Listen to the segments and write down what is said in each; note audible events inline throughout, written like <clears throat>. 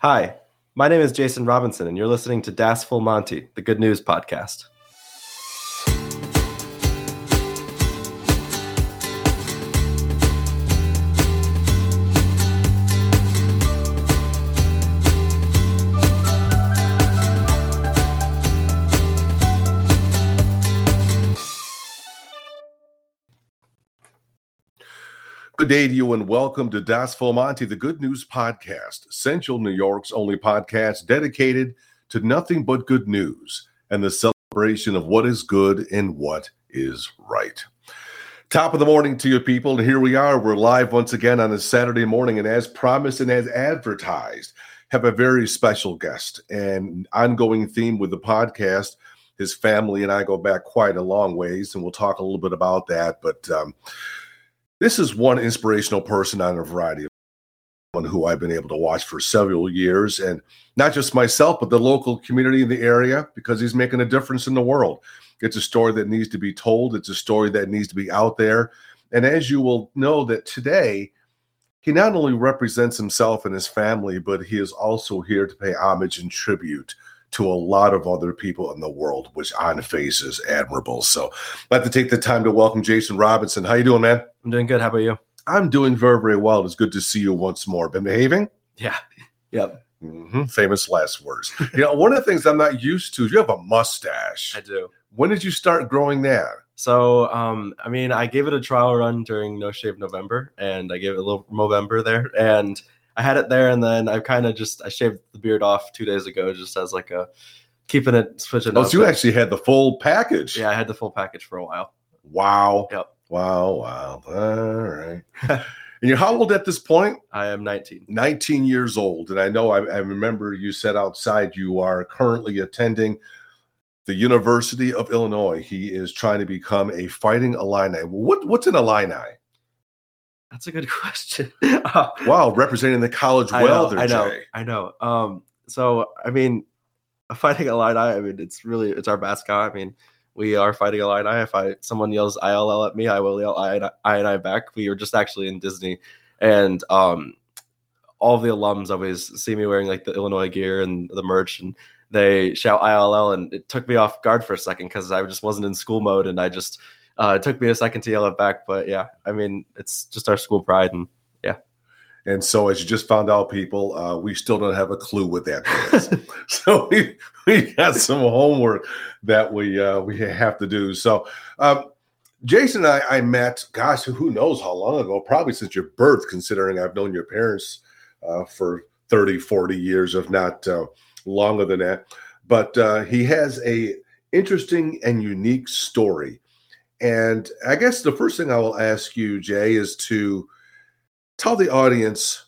Hi, my name is Jason Robinson, and you're listening to Das Full Monty, the Good News Podcast. Good day to you and welcome to Das Full Monty, the Good News Podcast, Central New York's only podcast dedicated to nothing but good news and the celebration of what is good and what is right. Top of the morning to you people, and here we are. We're live once again on a Saturday morning, and as promised and as advertised, have a very special guest and ongoing theme with the podcast. His family and I go back quite a long ways, and we'll talk a little bit about that. But um, this is one inspirational person on a variety of one who I've been able to watch for several years, and not just myself, but the local community in the area because he's making a difference in the world. It's a story that needs to be told. It's a story that needs to be out there. And as you will know, that today he not only represents himself and his family, but he is also here to pay homage and tribute to a lot of other people in the world, which on face is admirable. So I'd like to take the time to welcome Jason Robinson. How you doing, man? I'm doing good. How about you? I'm doing very, very well. It's good to see you once more. Been behaving? Yeah. <laughs> Yep. hmm Famous last words. you know, one of the things I'm not used to you have a mustache. I do. When did you start growing that? So, um, I mean, I gave it a trial run during No Shave November, and I gave it a little November there, and I had it there, and then I kind of just I shaved the beard off two days ago, just as like a keeping it switching. Oh, up. so you actually had the full package. yeah, I had the full package for a while. Wow. Yep. Wow. Wow. All right. <laughs> and you're how old at this point? I am 19. 19 years old. And I know I, I remember you said outside you are currently attending the University of Illinois. He is trying to become a fighting Illini. What, what's an Illini? That's a good <laughs> question. Uh, Wow, representing the college I well know, there, I know, Jay. I know. Um, so I mean, <laughs> a fighting Illini. I mean, it's really it's our mascot. I mean, we are fighting Illini. If I someone yells ILL at me, I will yell I and I, and I back. We were just actually in Disney, and um, all the alums always see me wearing like the Illinois gear and the merch, and they shout ILL, and it took me off guard for a second because I just wasn't in school mode, and I just uh, it took me a second to yell it back. But yeah, I mean, it's just our school pride, and yeah. And so, as you just found out, people, uh, we still don't have a clue what that is. <laughs> so <laughs> we we got some homework that we uh, we have to do. So, um, Jason and I, I met, gosh, who knows how long ago? Probably since your birth, considering I've known your parents uh, for 30, 40 years, if not uh, longer than that. But uh, he has a interesting and unique story. And I guess the first thing I will ask you, Jay, is to tell the audience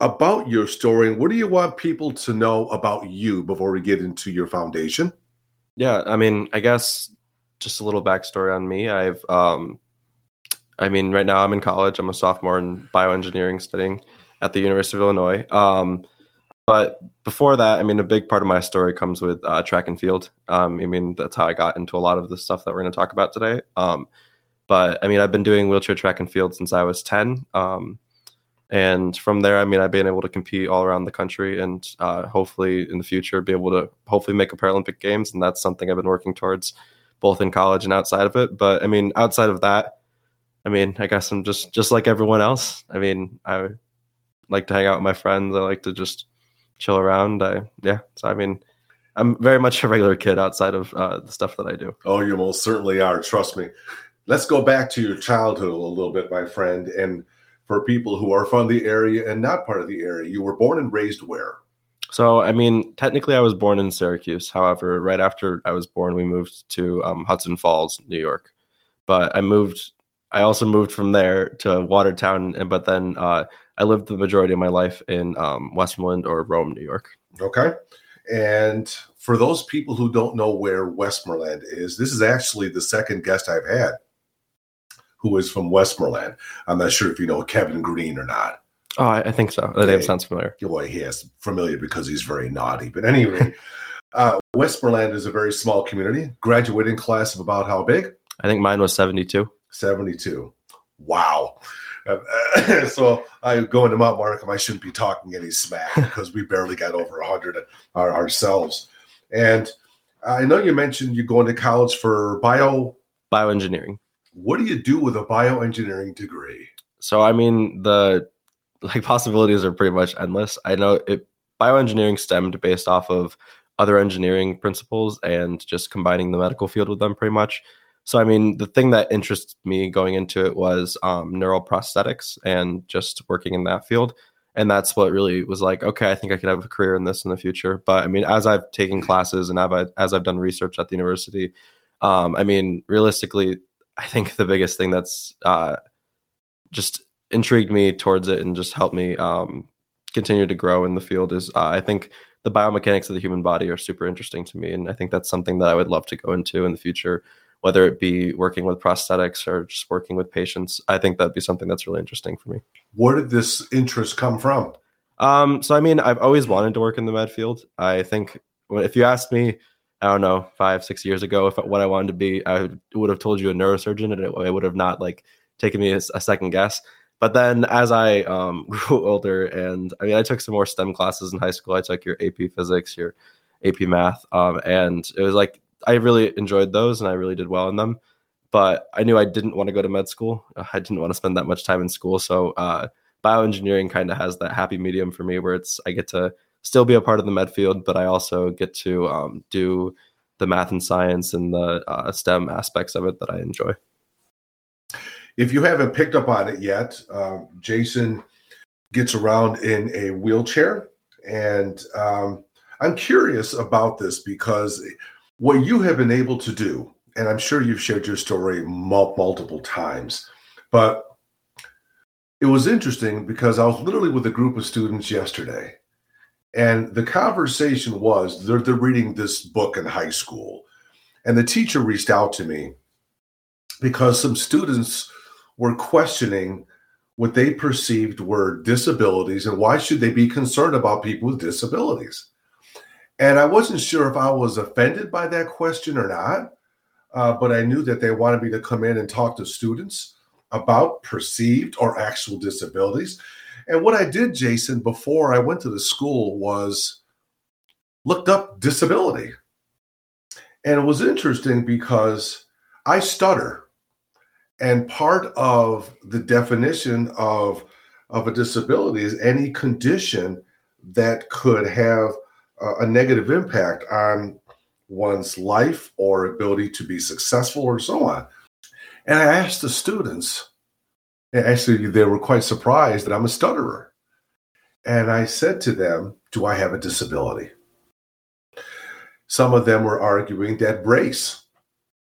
about your story and what do you want people to know about you before we get into your foundation? Yeah, I mean, I guess just a little backstory on me. I've, um, I mean, right now I'm in college. I'm a sophomore in bioengineering studying at the University of Illinois. Um, but before that, I mean, a big part of my story comes with uh, track and field. Um, I mean, that's how I got into a lot of the stuff that we're going to talk about today. Um, but I mean, I've been doing wheelchair track and field since I was 10. Um, and from there, I mean, I've been able to compete all around the country and uh, hopefully in the future be able to hopefully make a Paralympic Games. And that's something I've been working towards both in college and outside of it. But I mean, outside of that, I mean, I guess I'm just just like everyone else. I mean, I like to hang out with my friends. I like to just chill around. I yeah. So I mean, I'm very much a regular kid outside of uh, the stuff that I do. Oh, you most certainly are. Trust me. Let's go back to your childhood a little bit, my friend. And for people who are from the area and not part of the area, you were born and raised where? So, I mean, technically, I was born in Syracuse. However, right after I was born, we moved to um, Hudson Falls, New York. But I moved. I also moved from there to Watertown, and but then uh, I lived the majority of my life in um, Westmoreland or Rome, New York. Okay. And for those people who don't know where Westmoreland is, this is actually the second guest I've had who is from Westmoreland. I'm not sure if you know Kevin Green or not. Oh, I, I think so. The name Okay. sounds familiar. Well, he is familiar because he's very naughty. But anyway, <laughs> uh, Westmoreland is a very small community. Graduating class of about how big? I think mine was 72. 72. Wow. Uh, <laughs> so I go into Mount Markham. I shouldn't be talking any smack <laughs> because we barely got over 100 our, ourselves. And I know you mentioned you're going to college for bio bioengineering. What do you do with a bioengineering degree? So I mean the like possibilities are pretty much endless. I know it bioengineering stemmed based off of other engineering principles and just combining the medical field with them pretty much. So, I mean, the thing that interested me going into it was um, neural prosthetics and just working in that field. And that's what really was like, okay, I think I could have a career in this in the future. But I mean, as I've taken classes and I've, as I've done research at the university, um, I mean, realistically, I think the biggest thing that's uh, just intrigued me towards it and just helped me um, continue to grow in the field is uh, I think the biomechanics of the human body are super interesting to me. And I think that's something that I would love to go into in the future whether it be working with prosthetics or just working with patients. I think that'd be something that's really interesting for me. Where did this interest come from? Um, so I mean, I've always wanted to work in the med field. I think if you asked me, I don't know, five, six years ago, if what I wanted to be, I would have told you a neurosurgeon, and it, it would have not like taken me a, a, second guess. But then as I um, <laughs> grew older, and I mean, I took some more STEM classes in high school. I took your AP Physics, your AP Math, um, and it was like I really enjoyed those and I really did well in them. But I knew I didn't want to go to med school. I didn't want to spend that much time in school. So uh, bioengineering kind of has that happy medium for me where it's I get to still be a part of the med field, but I also get to um, do the math and science and the uh, STEM aspects of it that I enjoy. If you haven't picked up on it yet, um, Jason gets around in a wheelchair. And um, I'm curious about this because what you have been able to do, and I'm sure you've shared your story mul- multiple times, but it was interesting because I was literally with a group of students yesterday, and the conversation was they're, they're reading this book in high school, and the teacher reached out to me because some students were questioning what they perceived were disabilities and why should they be concerned about people with disabilities and I wasn't sure if I was offended by that question or not, uh, but I knew that they wanted me to come in and talk to students about perceived or actual disabilities. And what I did, Jason, before I went to the school was looked up disability. And it was interesting because I stutter. And part of the definition of, of a disability is any condition that could have a negative impact on one's life or ability to be successful or so on. And I asked the students, actually, they were quite surprised that I'm a stutterer. And I said to them, Do I have a disability? Some of them were arguing that race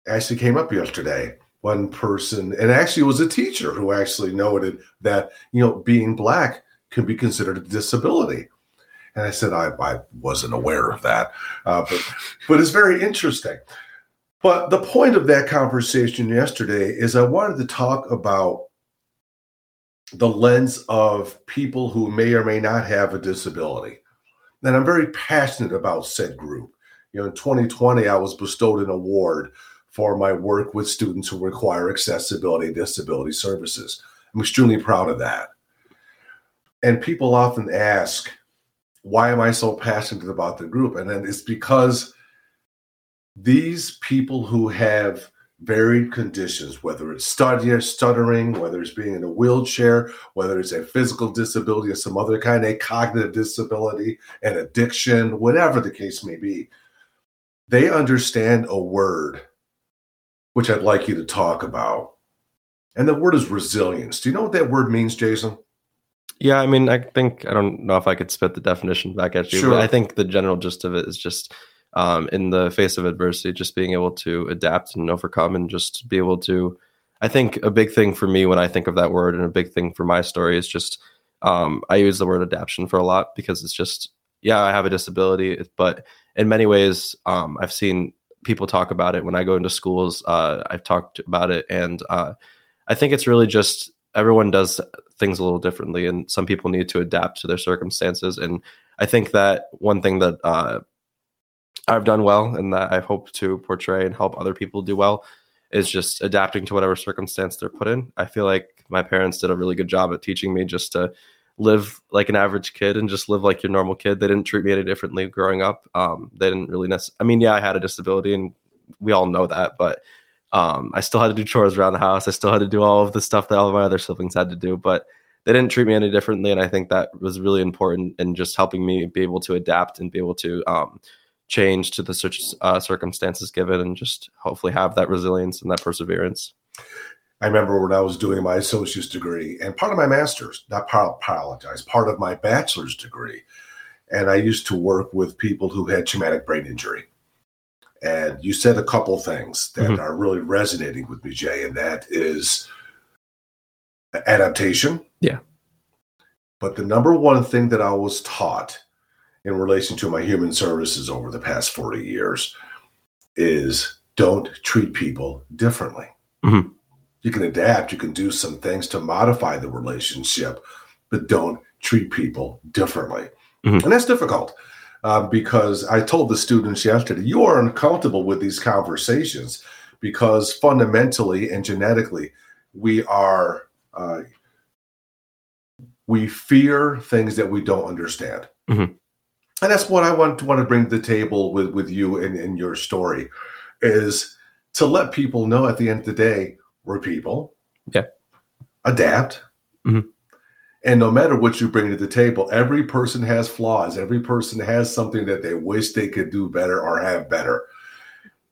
actually came up yesterday. One person, and actually it was a teacher who actually noted that, you know, being black can be considered a disability. And I said, I, I wasn't aware of that. Uh, but, but it's very interesting. But the point of that conversation yesterday is I wanted to talk about the lens of people who may or may not have a disability. And I'm very passionate about said group. You know, in 2020, I was bestowed an award for my work with students who require accessibility and disability services. I'm extremely proud of that. And people often ask, why am I so passionate about the group? And then it's because these people who have varied conditions, whether it's stuttering, whether it's being in a wheelchair, whether it's a physical disability or some other kind of cognitive disability, an addiction, whatever the case may be, they understand a word which I'd like you to talk about. And the word is resilience. Do you know what that word means, Jason? Yeah, I mean, I think I don't know if I could spit the definition back at you, sure. but I think the general gist of it is just um, in the face of adversity, just being able to adapt and overcome, and just be able to. I think a big thing for me when I think of that word, and a big thing for my story is just um, I use the word adaptation for a lot because it's just yeah, I have a disability, but in many ways, um, I've seen people talk about it when I go into schools. Uh, I've talked about it, and uh, I think it's really just everyone does things a little differently and some people need to adapt to their circumstances and i think that one thing that uh, i've done well and that i hope to portray and help other people do well is just adapting to whatever circumstance they're put in. I feel like my parents did a really good job at teaching me just to live like an average kid and just live like your normal kid. They didn't treat me any differently growing up. Um, they didn't really necessarily. I mean, yeah, I had a disability, and we all know that, but um, I still had to do chores around the house. I still had to do all of the stuff that all my other siblings had to do, but they didn't treat me any differently. And I think that was really important in just helping me be able to adapt and be able to um, change to the uh, circumstances given and just hopefully have that resilience and that perseverance. I remember when I was doing my associate's degree and part of my master's, not part, apologize, part of my bachelor's degree. And I used to work with people who had traumatic brain injury. And you said a couple things that mm-hmm. are really resonating with me, Jay, and that is adaptation. Yeah. But the number one thing that I was taught in relation to my human services over the past 40 years is don't treat people differently. Mm-hmm. You can adapt, you can do some things to modify the relationship, but don't treat people differently. Mm-hmm. And that's difficult uh, because I told the students yesterday, you are uncomfortable with these conversations because fundamentally and genetically, we are, uh, we fear things that we don't understand. Mm-hmm. And that's what I want to want to bring to the table with, with you and, and your story is to let people know at the end of the day, we're people. Yeah. Adapt. Mm-hmm. And no matter what you bring to the table, every person has flaws. Every person has something that they wish they could do better or have better.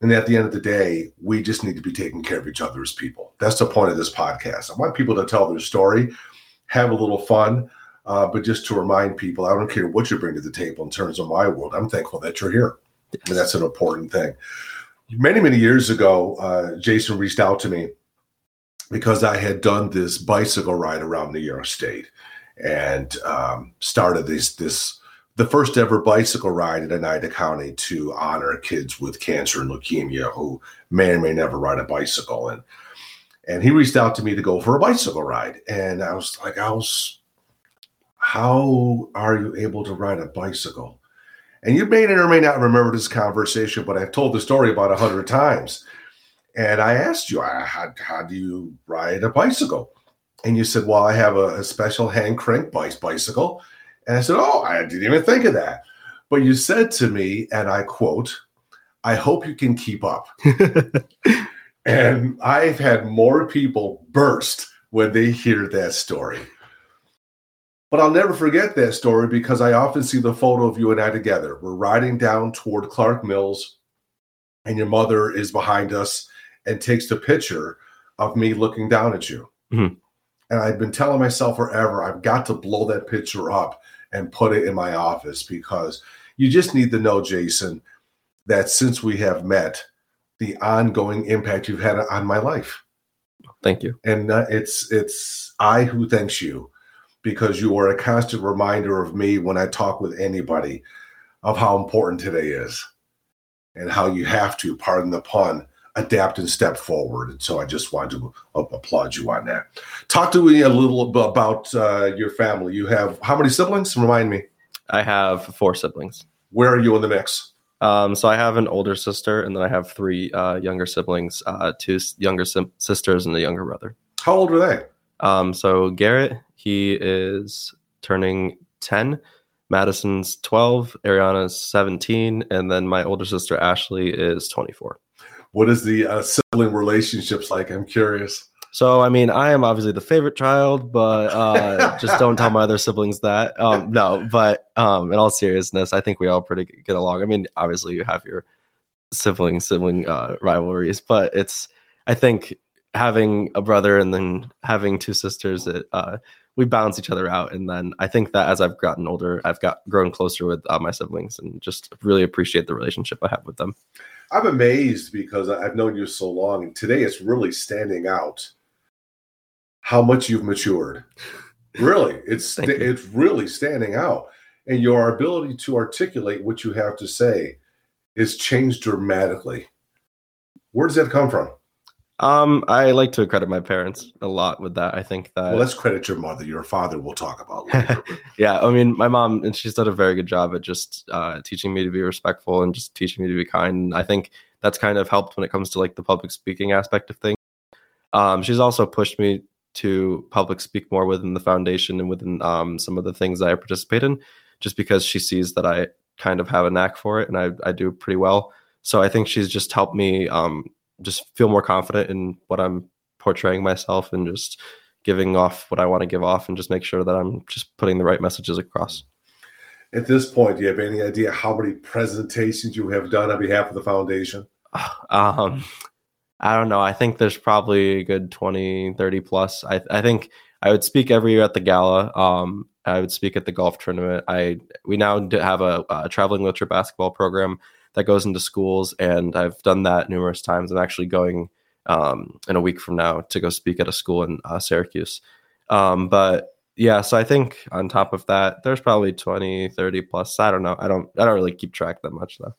And at the end of the day, we just need to be taking care of each other as people. That's the point of this podcast. I want people to tell their story, have a little fun, uh, but just to remind people, I don't care what you bring to the table in terms of my world. I'm thankful that you're here. And that's an important thing. Many, many years ago, uh, Jason reached out to me because I had done this bicycle ride around New York State and um, started this this the first ever bicycle ride in Oneida County to honor kids with cancer and leukemia who may or may never ride a bicycle. And and he reached out to me to go for a bicycle ride. And I was like, I was, how are you able to ride a bicycle? And you may or may not remember this conversation, but I've told the story about a hundred times. And I asked you, how, how do you ride a bicycle? And you said, well, I have a, a special hand crank bicycle. And I said, oh, I didn't even think of that. But you said to me, and I quote, I hope you can keep up. <laughs> and I've had more people burst when they hear that story. But I'll never forget that story because I often see the photo of you and I together. We're riding down toward Clark Mills, and your mother is behind us and takes the picture of me looking down at you. Mm-hmm. And I've been telling myself forever, I've got to blow that picture up and put it in my office because you just need to know, Jason, that since we have met, the ongoing impact you've had on my life. Thank you. And uh, it's it's I who thanks you because you are a constant reminder of me when I talk with anybody of how important today is and how you have to, pardon the pun, adapt and step forward. And so I just wanted to applaud you on that. Talk to me a little about uh, your family. You have how many siblings? Remind me. I have four siblings. Where are you in the mix? Um, so I have an older sister, and then I have three uh, younger siblings, uh, two younger sim- sisters, and a younger brother. How old are they? Um, so Garrett, he is turning ten. Madison's twelve. Ariana's seventeen, and then my older sister Ashley is twenty-four. What is the uh, sibling relationships like? I'm curious. So, I mean, I am obviously the favorite child, but uh, <laughs> just don't tell my other siblings that. Um, no, but um, in all seriousness, I think we all pretty get along. I mean, obviously, you have your sibling sibling uh, rivalries, but it's I think having a brother and then having two sisters, it, uh, we balance each other out. And then I think that as I've gotten older, I've got grown closer with uh, my siblings and just really appreciate the relationship I have with them. I'm amazed because I've known you so long, and today it's really standing out how much you've matured. Really, it's <laughs> it's really standing out, and your ability to articulate what you have to say is changed dramatically. Where does that come from? Um, I like to credit my parents a lot with that. I think that well, let's credit your mother. Your father we'll talk about <laughs> later. yeah, I mean, my mom and she's done a very good job at just uh, teaching me to be respectful and just teaching me to be kind. And I think that's kind of helped when it comes to like the public speaking aspect of things. Um, she's also pushed me to public speak more within the foundation and within um, some of the things that I participate in, just because she sees that I kind of have a knack for it and I, I do pretty well. So I think she's just helped me um, just feel more confident in what I'm portraying myself and just giving off what I want to give off and just make sure that I'm just putting the right messages across. At this point, do you have any idea how many presentations you have done on behalf of the foundation? <sighs> Um, I don't know. I think there's probably a good 20, 30 plus. I, I think I would speak every year at the gala. Um, I would speak at the golf tournament. I we now have a, a traveling wheelchair basketball program that goes into schools, and I've done that numerous times. I'm actually going um, in a week from now to go speak at a school in uh, Syracuse. Um, but yeah, so I think on top of that, there's probably 20, 30 plus. I don't know. I don't I don't really keep track that much though.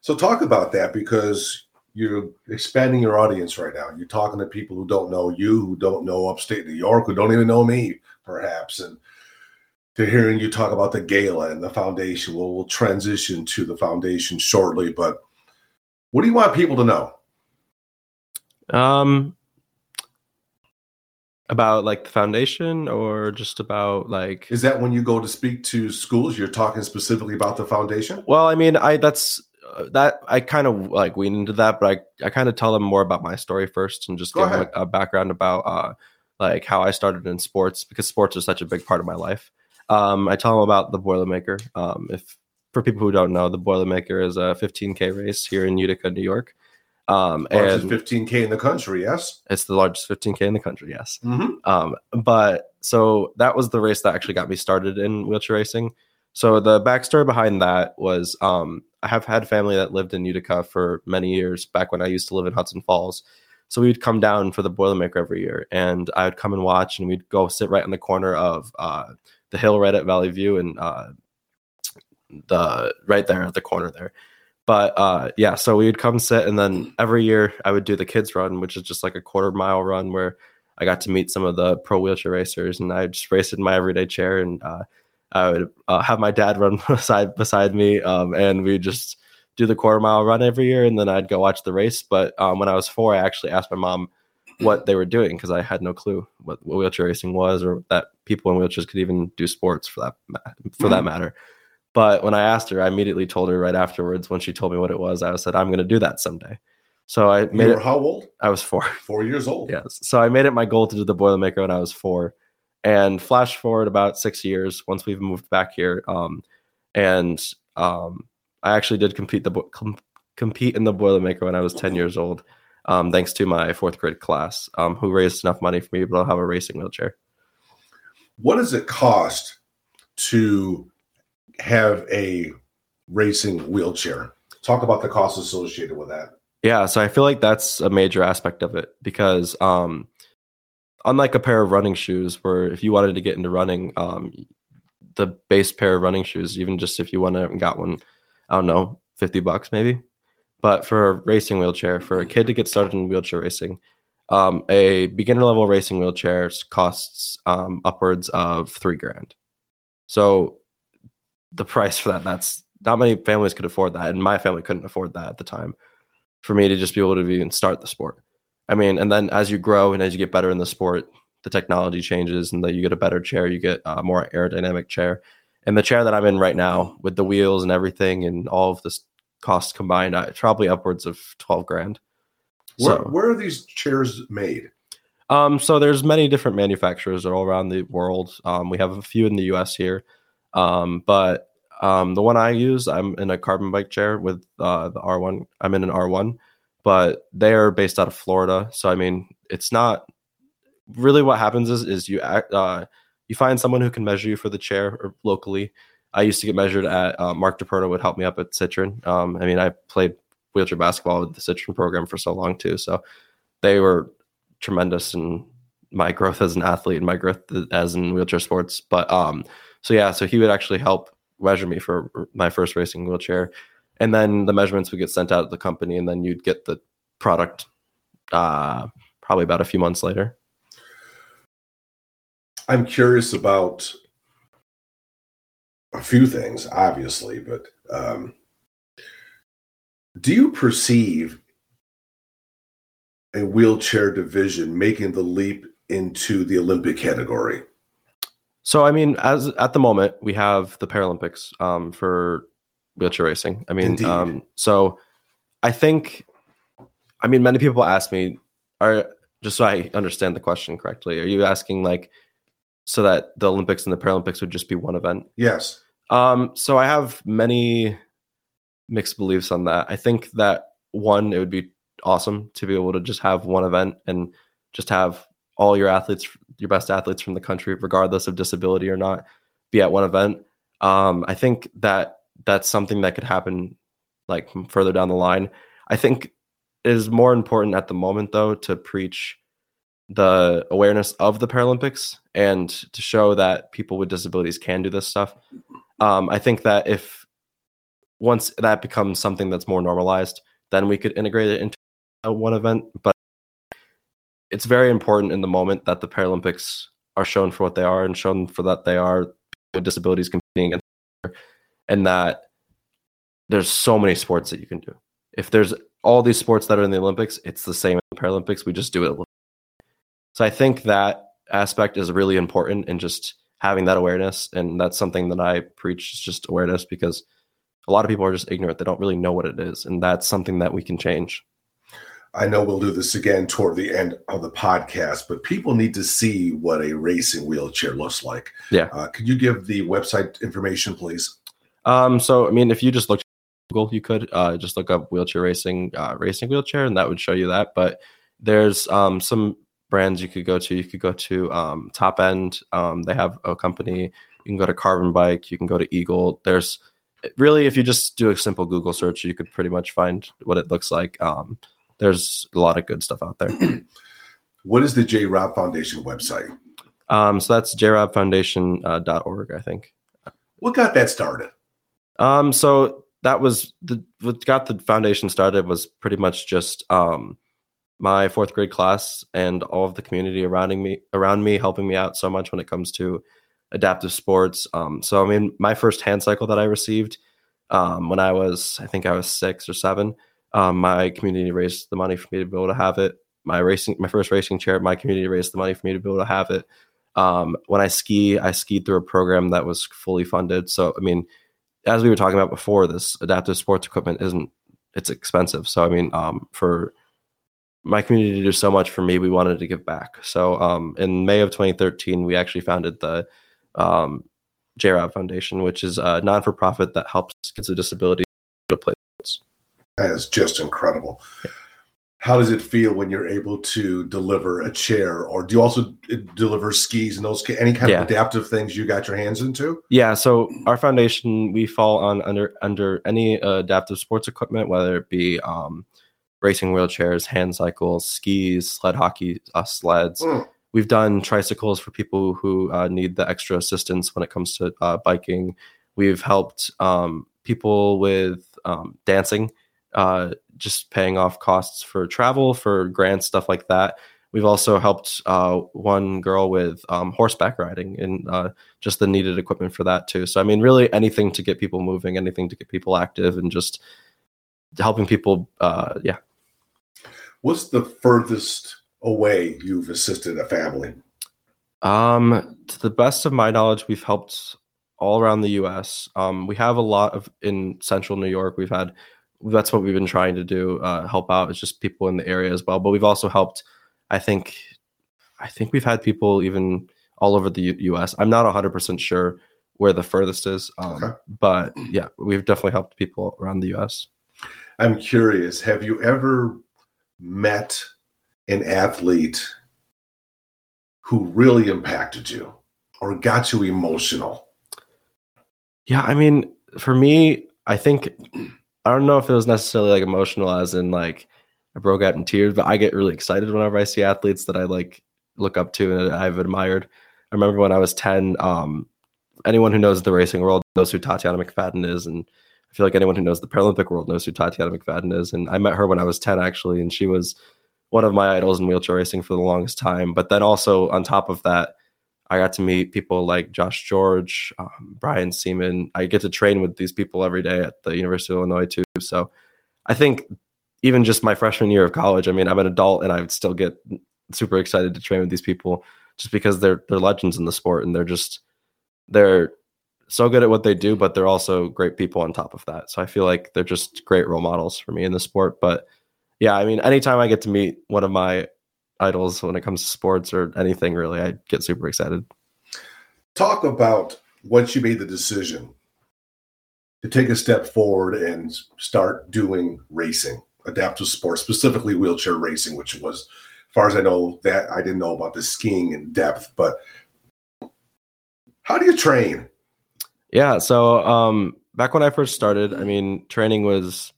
So talk about that because you're expanding your audience right now. You're talking to people who don't know you, who don't know upstate New York, who don't even know me, perhaps. And to hearing you talk about the gala and the foundation, we'll, we'll transition to the foundation shortly. But what do you want people to know? Um, about like the foundation or just about like is that when you go to speak to schools you're talking specifically about the foundation well i mean i that's uh, that i kind of like wean into that but i i kind of tell them more about my story first and just go give them a, a, background about uh like how i started in sports because sports are such a big part of my life um i tell them about the boilermaker um if for people who don't know the boilermaker is a 15k race here in utica new york um, largest and 15k in the country, yes. It's the largest 15k in the country, yes. Mm-hmm. Um, but so that was the race that actually got me started in wheelchair racing. So the backstory behind that was um, I have had family that lived in Utica for many years back when I used to live in Hudson Falls. So we'd come down for the Boilermaker every year, and I would come and watch, and we'd go sit right in the corner of uh, the hill right at Valley View and uh, the right there at the corner there. But uh, yeah, so we would come sit, and then every year I would do the kids run, which is just like a quarter mile run where I got to meet some of the pro wheelchair racers, and I just raced in my everyday chair, and uh, I would uh, have my dad run <laughs> beside beside me, um, and we just do the quarter mile run every year, and then I'd go watch the race. But um, when I was four, I actually asked my mom what they were doing because I had no clue what, what, wheelchair racing was, or that people in wheelchairs could even do sports for that for that mm-hmm. matter. But when I asked her, I immediately told her right afterwards when she told me what it was. I said, I'm going to do that someday. So I made it. How old? I was four. <laughs> Four years old. Yes. So I made it my goal to do the Boilermaker when I was four, and flash forward about six years once we've moved back here, um, and um, I actually did compete the com- compete in the Boilermaker when I was ten years old, um, thanks to my fourth grade class, um, who raised enough money for me to have a racing wheelchair. What does it cost to have a racing wheelchair. Talk about the costs associated with that. Yeah, so I feel like that's a major aspect of it because um, unlike a pair of running shoes, where if you wanted to get into running, um, the base pair of running shoes, even just if you went out and got one, I don't know, 50 bucks maybe. But for a racing wheelchair, for a kid to get started in wheelchair racing, um, a beginner level racing wheelchair costs um, upwards of three grand. So the price for that. That's not many families could afford that, and my family couldn't afford that at the time. For me to just be able to even start the sport, I mean, and then as you grow and as you get better in the sport, the technology changes, and that you get a better chair, you get a more aerodynamic chair. And the chair that I'm in right now, with the wheels and everything, and all of this costs combined, it's probably upwards of twelve grand. Where, so, where are these chairs made? Um, so there's many different manufacturers all around the world. Um, we have a few in the U.S. here. Um, but um, the one I use, I'm in a carbon bike chair with uh, the R1. I'm in an R1, but they are based out of Florida. So I mean, it's not really what happens is is you act, uh, you find someone who can measure you for the chair or locally. I used to get measured at uh, Mark DePerno would help me up at Sitrin. Um, I mean, I played wheelchair basketball with the Sitrin program for so long too, so they were tremendous in my growth as an athlete and my growth as in wheelchair sports. But um, so yeah, so he would actually help measure me for my first racing wheelchair, and then the measurements would get sent out to the company, and then you'd get the product uh, probably about a few months later. I'm curious about a few things, obviously, but um, Do you perceive a wheelchair division making the leap into the Olympic category? So, I mean, as at the moment, we have the Paralympics um, for wheelchair racing. I mean, um, so I think, I mean, many people ask me, are just so I understand the question correctly, are you asking like so that the Olympics and the Paralympics would just be one event? Yes. Um, so I have many mixed beliefs on that. I think that one, it would be awesome to be able to just have one event and just have all your athletes, your best athletes from the country, regardless of disability or not, be at one event. Um, I think that that's something that could happen like further down the line. I think it is more important at the moment though to preach the awareness of the Paralympics and to show that people with disabilities can do this stuff. Um, I think that if once that becomes something that's more normalized, then we could integrate it into one event. But it's very important in the moment that the Paralympics are shown for what they are and shown for that they are with disabilities competing against, each other, and that there's so many sports that you can do. If there's all these sports that are in the Olympics, it's the same in the Paralympics. We just do it. So I think that aspect is really important in just having that awareness. And that's something that I preach is just awareness because a lot of people are just ignorant. They don't really know what it is. And that's something that we can change. I know we'll do this again toward the end of the podcast, but people need to see what a racing wheelchair looks like. Yeah. Uh, could you give the website information, please? Um, so, I mean, if you just look Google, you could uh, just look up wheelchair racing, uh, racing wheelchair, and that would show you that. But there's um, some brands you could go to. You could go to um, Top End. Um, they have a company. You can go to Carbon Bike. You can go to Eagle. There's really, if you just do a simple Google search, you could pretty much find what it looks like. Um, there's a lot of good stuff out there. <clears throat> what is the J Rob Foundation website? Um, so that's jrobfoundation.org, uh, I think. What got that started? Um, so that was the what got the foundation started was pretty much just um my fourth grade class and all of the community around me around me helping me out so much when it comes to adaptive sports. Um, so I mean, my first hand cycle that I received um, when I was, I think I was six or seven, um, my community raised the money for me to be able to have it. My racing, my first racing chair, my community raised the money for me to be able to have it. Um, when I ski, I skied through a program that was fully funded. So I mean, as we were talking about before, this adaptive sports equipment isn't it's expensive. So I mean, um, for my community do so much for me, we wanted to give back. So um, in May of 2013, we actually founded the um, JROB Foundation, which is a non for profit that helps kids with disabilities to play sports. That is just incredible. Yeah how does it feel when you're able to deliver a chair or do you also uh, deliver skis and those any kind yeah. of adaptive things you got your hands into yeah so our foundation we fall on under under any uh, adaptive sports equipment whether it be um, racing wheelchairs hand cycles skis sled hockey uh, sleds mm. we've done tricycles for people who uh, need the extra assistance when it comes to uh, biking we've helped um, people with um, dancing uh, just paying off costs for travel, for grants, stuff like that. We've also helped uh, one girl with um, horseback riding and uh, just the needed equipment for that too. So I mean, really anything to get people moving, anything to get people active, and just helping people. Uh, yeah. What's the furthest away you've assisted a family? Um, to the best of my knowledge, we've helped all around the U.S. Um, we have a lot of in Central New York. We've had that's what we've been trying to do uh, help out it's just people in the area as well but we've also helped i think i think we've had people even all over the U- us i'm not 100% sure where the furthest is um, okay. but yeah we've definitely helped people around the us i'm curious have you ever met an athlete who really impacted you or got you emotional yeah i mean for me i think I don't know if it was necessarily like emotional as in like I broke out in tears, but I get really excited whenever I see athletes that I like look up to and I've admired. I remember when I was 10, um, anyone who knows the racing world knows who Tatiana McFadden is. And Feel like anyone who knows the Paralympic world knows who Tatiana McFadden is. And I met her when I was 10, actually, and she was one of my idols in wheelchair racing for the longest time. But then also on top of that, I got to meet people like Josh George, um, Brian Siemann. I get to train with these people every day at the University of Illinois too. So I think even just my freshman year of college, I mean, I'm an adult and I would still get super excited to train with these people just because they're they're legends in the sport and they're just they're so good at what they do, but they're also great people on top of that. So I feel like they're just great role models for me in the sport. But yeah, I mean, anytime I get to meet one of my idols when it comes to sports or anything really, I get super excited. Talk about once you made the decision to take a step forward and start doing racing, adaptive sports, specifically wheelchair racing, which was, as far as I know, that I didn't know about the skiing in depth, but how do you train? Yeah, so um, back when I first started, I mean, training was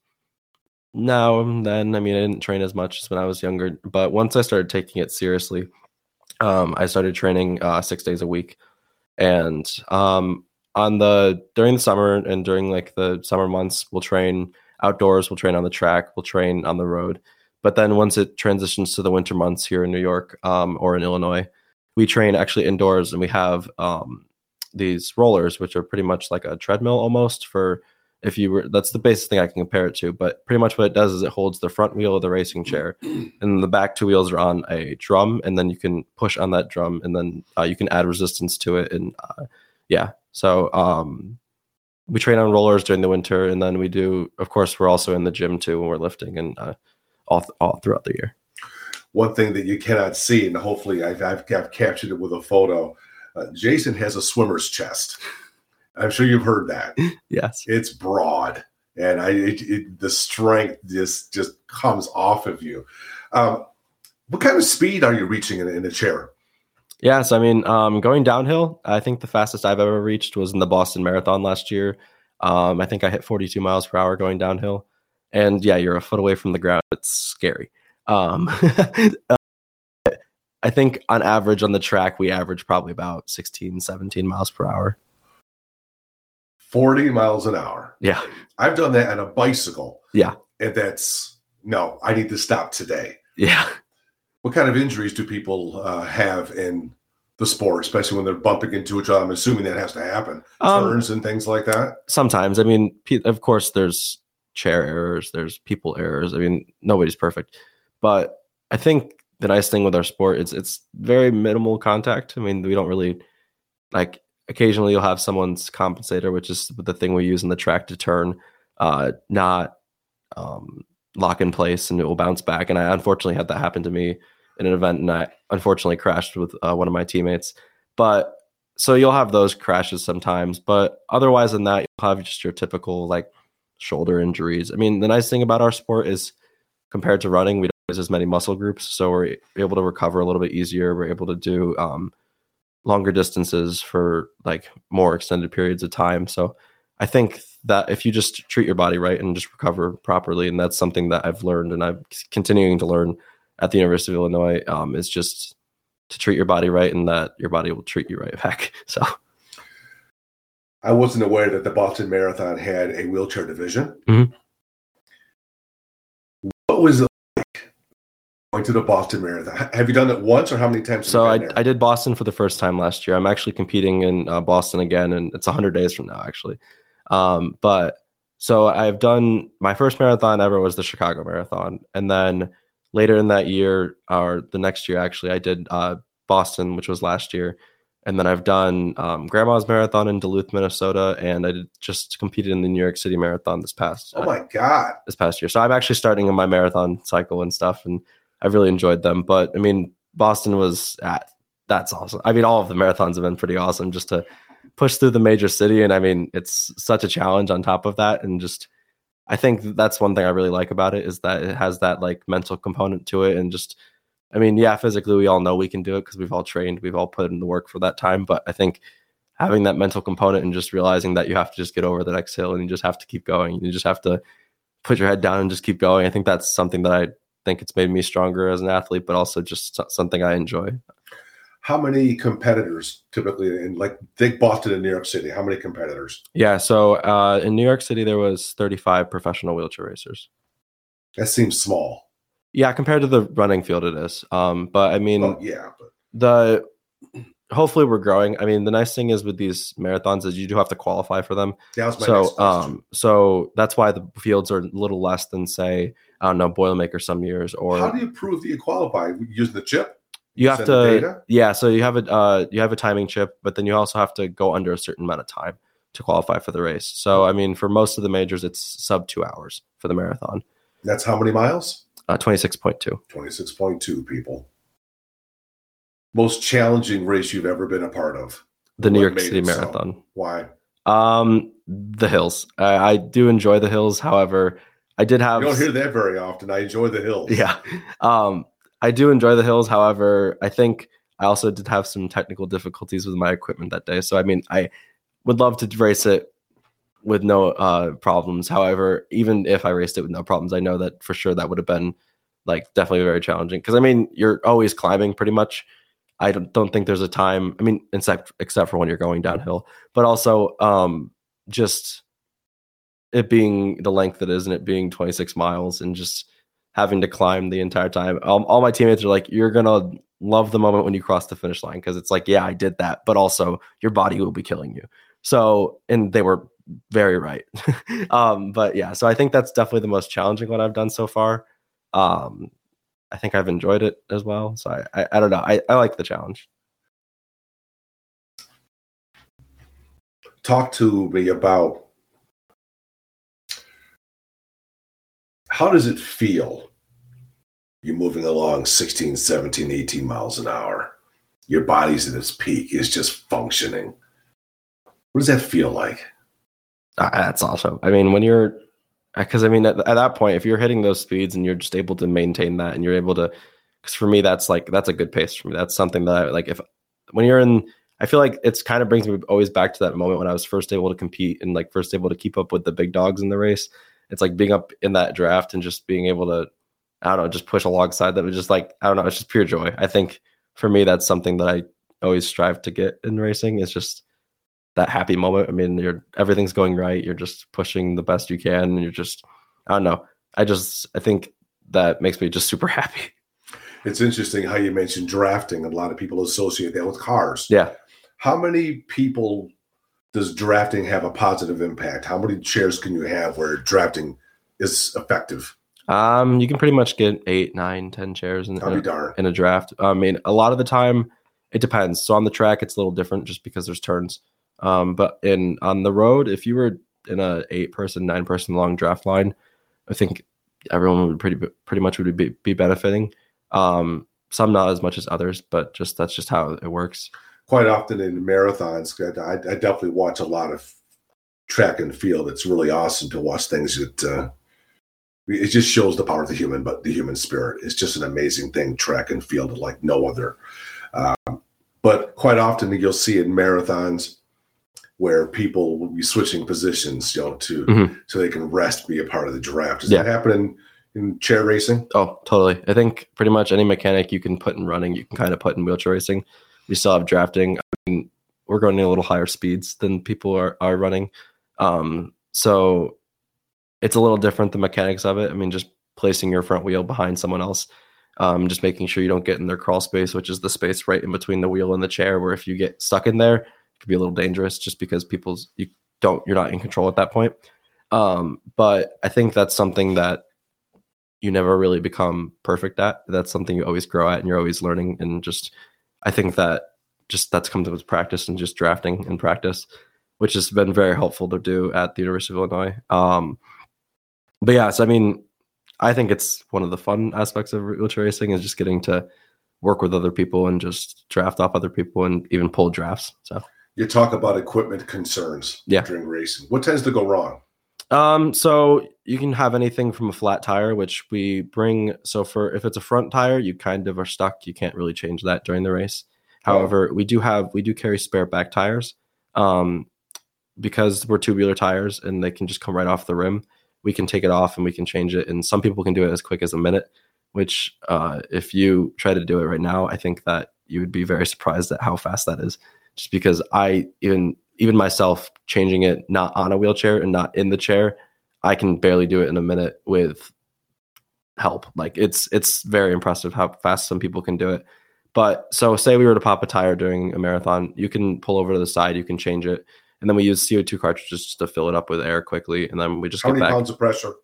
now and then. I mean, I didn't train as much as when I was younger, but once I started taking it seriously, um, I started training uh, six days a week, and um, on the during the summer and during like the summer months, we'll train outdoors, we'll train on the track, we'll train on the road. But then once it transitions to the winter months here in New York um, or in Illinois, we train actually indoors, and we have um, these rollers, which are pretty much like a treadmill almost for if you were that's the basic thing I can compare it to. But pretty much what it does is it holds the front wheel of the racing chair, <clears throat> and the back two wheels are on a drum, and then you can push on that drum, and then uh, you can add resistance to it, and uh, yeah. So um, we train on rollers during the winter, and then we do. Of course, we're also in the gym too when we're lifting, and uh, all th- all throughout the year. One thing that you cannot see, and hopefully I've, I've, I've captured it with a photo. Uh, Jason has a swimmer's chest. I'm sure you've heard that. <laughs> yes, it's broad, and I it, it, the strength just just comes off of you. Um, what kind of speed are you reaching in, in a chair? Yes, I mean, um, going downhill, I think the fastest I've ever reached was in the Boston Marathon last year. Um, I think I hit 42 miles per hour going downhill, and yeah, you're a foot away from the ground. It's scary. Um, <laughs> I think on average on the track, we average probably about 16, 17 miles per hour. 40 miles an hour. Yeah. I've done that on a bicycle. Yeah. And that's no, I need to stop today. Yeah. What kind of injuries do people uh, have in the sport, especially when they're bumping into each other? I'm assuming that has to happen. Um, Turns and things like that. Sometimes. I mean, of course, there's chair errors, there's people errors. I mean, nobody's perfect. But I think the nice thing with our sport is it's very minimal contact. I mean, we don't really like occasionally you'll have someone's compensator, which is the thing we use in the track to turn, uh, not um, lock in place and it will bounce back. And I unfortunately had that happen to me in an event, and I unfortunately crashed with uh, one of my teammates. But so you'll have those crashes sometimes, but otherwise than that, you'll have just your typical like shoulder injuries. I mean, the nice thing about our sport is compared to running, we as many muscle groups, so we're able to recover a little bit easier. We're able to do um, longer distances for like more extended periods of time. So I think that if you just treat your body right and just recover properly, and that's something that I've learned and I'm continuing to learn at the University of Illinois, um, is just to treat your body right and that your body will treat you right <laughs> back. So I wasn't aware that the Boston Marathon had a wheelchair division. Mm-hmm. What was going to the Boston Marathon. Have you done it once, or how many times? So I, I did Boston for the first time last year. I'm actually competing in uh, Boston again, and it's 100 days from now, actually. Um, but so I've done my first marathon ever was the Chicago Marathon, and then later in that year, or the next year, actually, I did uh, Boston, which was last year. And then I've done um, Grandma's Marathon in Duluth, Minnesota, and I just competed in the New York City Marathon this past. Oh my god! this past year, so I'm actually starting in my marathon cycle and stuff, and I've really enjoyed them. But I mean, Boston was at that's awesome. I mean, all of the marathons have been pretty awesome just to push through the major city. And I mean, it's such a challenge on top of that. And just, I think that's one thing I really like about it is that it has that like mental component to it. And just, I mean, yeah, physically, we all know we can do it because we've all trained, we've all put in the work for that time. But I think having that mental component and just realizing that you have to just get over the next hill and you just have to keep going, you just have to put your head down and just keep going. I think that's something that I think it's made me stronger as an athlete, but also just something I enjoy. How many competitors typically in like think Boston and New York City? How many competitors? Yeah, so uh, in New York City there was 35 professional wheelchair racers. That seems small. Yeah, compared to the running field, it is. Um, but I mean, yeah, but. the hopefully we're growing. I mean, the nice thing is with these marathons is you do have to qualify for them. That was my next So um so that's why the fields are a little less than say I don't know Boilermaker some years or How do you prove that you qualify using the chip? you have to data? yeah so you have a uh, you have a timing chip but then you also have to go under a certain amount of time to qualify for the race so i mean for most of the majors it's sub two hours for the marathon That's how many miles? uh, 26.2 Twenty-six point two people. Most challenging race you've ever been a part of. the new What york city it so? marathon Why? um the hills I, I do enjoy the hills however i did have You don't hear that very often. I enjoy the hills. yeah um i do enjoy the hills however i think i also did have some technical difficulties with my equipment that day so i mean i would love to race it with no uh problems however even if i raced it with no problems i know that for sure that would have been like definitely very challenging because i mean you're always climbing pretty much i don't, don't think there's a time i mean except except for when you're going downhill but also um just it being the length it is and it being 26 miles and just having to climb the entire time. All my teammates are like, "You're gonna love the moment when you cross the finish line," because it's like, yeah, I did that, but also your body will be killing you. So, and they were very right. <laughs> um, but yeah, so I think that's definitely the most challenging one I've done so far. Um, I think I've enjoyed it as well. So I, I, I don't know. I, I like the challenge. Talk to me about how does it feel you're moving along 16 17 18 miles an hour your body's at its peak it's just functioning what does that feel like Uh, That's awesome. I mean, when you're, Uh, because I mean, at, at that point, if you're hitting those speeds and you're just able to maintain that and you're able to, because for me, that's like, that's a good pace for me. That's something that I like. If, when you're in, I feel like it's kind of brings me always back to that moment when I was first able to compete and like first able to keep up with the big dogs in the race. It's like being up in that draft and just being able to, I don't know, just push alongside that. It was just like, I don't know, it's just pure joy. I think for me, that's something that I always strive to get in racing. It's just, that happy moment. I mean, you're everything's going right. You're just pushing the best you can, and you're just I don't know. I just I think that makes me just super <laughs> happy. it's interesting how you mentioned drafting a lot of people associate that with cars Yeah. how many people does drafting have a positive impact how many chairs can you have where drafting is effective Um, you can pretty much get eight, nine, ten chairs in, in, a, in a draft. I mean, a lot of the time it depends. So on the track, it's a little different just because there's turns. Um, but in on the road, if you were in a eight person, nine person long draft line, I think everyone would pretty pretty much would be be benefiting. Um, some not as much as others, but just that's just how it works. quite often in marathons I, I definitely watch a lot of track and field it's really awesome to watch things that uh, it just shows the power of the human but the human spirit it's just an amazing thing track and field like no other um, but quite often you'll see in marathons where people will be switching positions you know to Mhm. so they can rest be a part of the draft does Yeah. that happen in, in chair racing Oh, totally. I think pretty much any mechanic you can put in running, you can kind of put in wheelchair racing. We still have drafting. I mean, we're going at a little higher speeds than people are, are running. Um, so it's a little different, the mechanics of it. I mean, just placing your front wheel behind someone else, um, just making sure you don't get in their crawl space, which is the space right in between the wheel and the chair, where if you get stuck in there, could be a little dangerous just because people's, you don't, you're not in control at that point. Um, but I think that's something that you never really become perfect at. That's something you always grow at and you're always learning. And just, I think that just that's comes with practice and just drafting and practice, which has been very helpful to do at the University of Illinois. Um, but yeah, so I mean, I think it's one of the fun aspects of wheelchair racing is just getting to work with other people and just draft off other people and even pull drafts. So you talk about equipment concerns Yeah. during racing what tends to go wrong Um, so you can have anything from a flat tire, which we bring. So for if it's a front tire, you kind of are stuck. You can't really change that during the race. However, we do have we do carry spare back tires, um, because we're tubular tires and they can just come right off the rim. We can take it off and we can change it, and some people can do it as quick as a minute. Which, uh, if you try to do it right now, I think that you would be very <laughs> surprised at how fast that is. Just because I even even myself changing it not on a wheelchair and not in the chair, I can barely do it in a minute with help. Like it's it's very impressive how fast some people can do it. But so say we were to pop a tire during a marathon, you can pull over to the side, you can change it, and then we use CO2 cartridges just to fill it up with air quickly, and then we just How many back. pounds of pressure?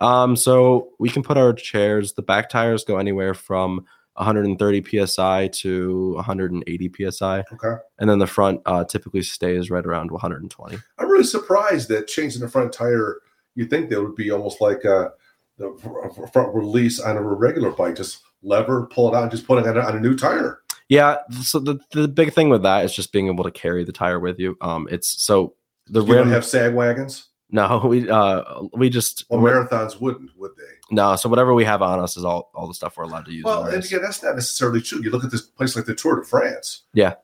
Um, so we can put our chairs. The back tires go anywhere from 130 psi to 180 psi, Okay. and then the front uh, typically stays right around 120. I'm really surprised that changing the front tire, you think that would be almost like a, the fr- front release on a regular bike, just lever, pull it out, and just put it on a, on a new tire. Yeah. So the the big thing with that is just being able to carry the tire with you. Um, it's so the You rim. have sag wagons. No, <laughs> we uh we just Well, marathons wouldn't, would they? no. So whatever we have on us is all all the stuff we're allowed to use. Well, and again, that's not necessarily true. You look at this place like the Tour de France. Yeah.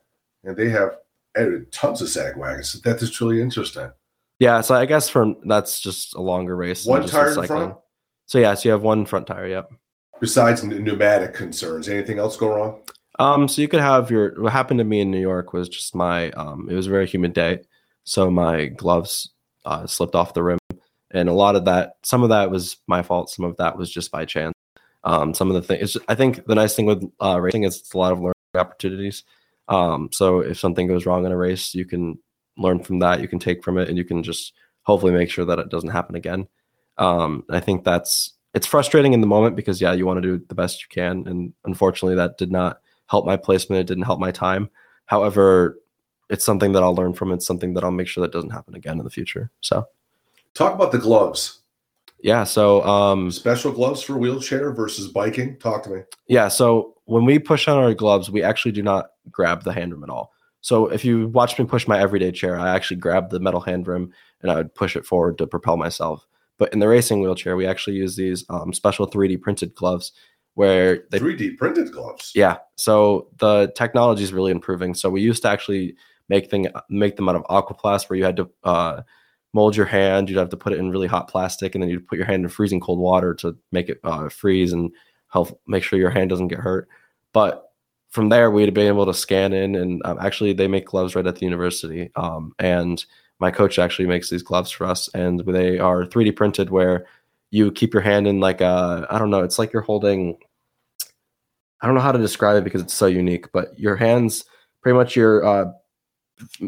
And they have added tons of sag wagons. That is truly interesting. Yeah, so I guess from that's just a longer race. One tire in front? So yeah, so you have one front tire. Yep. Besides pneumatic concerns, anything else go wrong? Um, so you could have your. What happened to me in New York was just my. Um, it was a very humid day, so my gloves uh, slipped off the rim, and a lot of that. Some of that was my fault. Some of that was just by chance. Um, some of the things. I think the nice thing with uh, racing is it's a lot of learning opportunities. Um, so if something goes wrong in a race, you can learn from that. You can take from it, and you can just hopefully make sure that it doesn't happen again. Um, I think that's it's frustrating in the moment because yeah, you want to do the best you can, and unfortunately, that did not help my placement. It didn't help my time. However, it's something that I'll learn from. It's something that I'll make sure that doesn't happen again in the future. So Talk about the gloves. yeah, so um, Special gloves for wheelchair versus biking. Talk to me. Yeah, so when we push on our gloves, we actually do not grab the hand rim at all. So if you watch me push my everyday chair, I actually grab the metal hand rim and I would push it forward to propel myself. But in the racing wheelchair, we actually use these um, special 3D printed gloves where they 3D printed gloves. yeah. So the technology is really improving. So we used to actually make thing make them out of aquaplast, where you had to uh, mold your hand. You'd have to put it in really hot plastic, and then you'd put your hand in freezing cold water to make it uh, freeze and help make sure your hand doesn't get hurt. But from there, we'd been able to scan in, and um, actually, they make gloves right at the university. Um, and my coach actually makes these gloves for us, and they are 3D printed, where you keep your hand in like a I don't know, it's like you're holding. I don't know how to describe it because it's so unique, but your hands, pretty much your uh,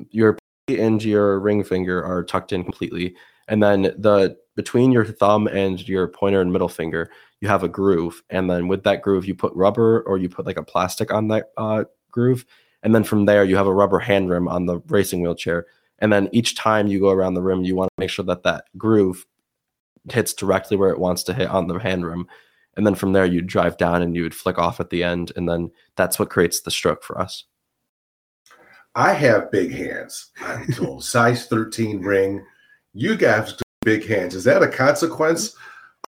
your and your ring finger are tucked in completely, and then the between your thumb and your pointer and middle finger, you have a groove, and then with that groove, you put rubber or you put like a plastic on that uh, groove, and then from there, you have a rubber hand rim on the racing wheelchair, and then each time you go around the rim, you want to make sure that that groove hits directly where it wants to hit on the hand rim and then from there you'd drive down and you would flick off at the end and then that's what creates the stroke for us I have big hands. I'm <laughs> told size 13 ring. You guys do big hands. Is that a consequence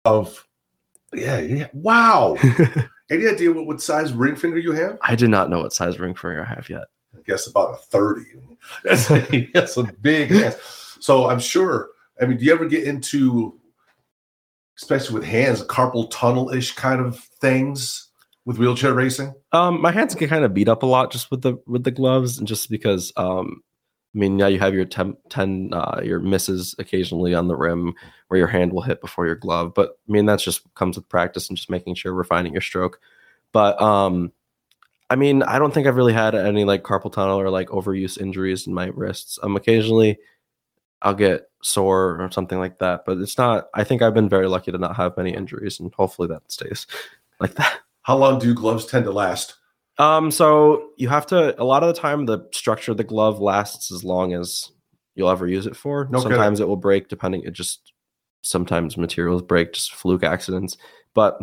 of yeah, yeah. Wow. <laughs> Any idea what, what size ring finger you have? i did not know what size ring finger i have yet I guess about a 30. That's, <laughs> that's a big hands. So I'm sure. I mean, do you ever get into especially with hands, carpal tunnel-ish kind of things with wheelchair racing? um my hands get kind of beat up a lot just with the with the gloves and just because um i mean yeah you have your 10, 10 uh your misses occasionally on the rim where your hand will hit before your glove but i mean that's just comes with practice and just making sure refining your stroke but um I mean, I don't think I've really had any like carpal tunnel or like overuse injuries in my wrists. Um, occasionally I'll get sore or something like that, but it's not. I think I've been very lucky to not have many injuries, and hopefully that stays <laughs> like that. How long do gloves tend to last? Um, so you have to. A lot of the time, the structure of the glove lasts as long as you'll ever use it for. No kidding. sometimes it will break, depending. It just sometimes materials break, just fluke accidents. But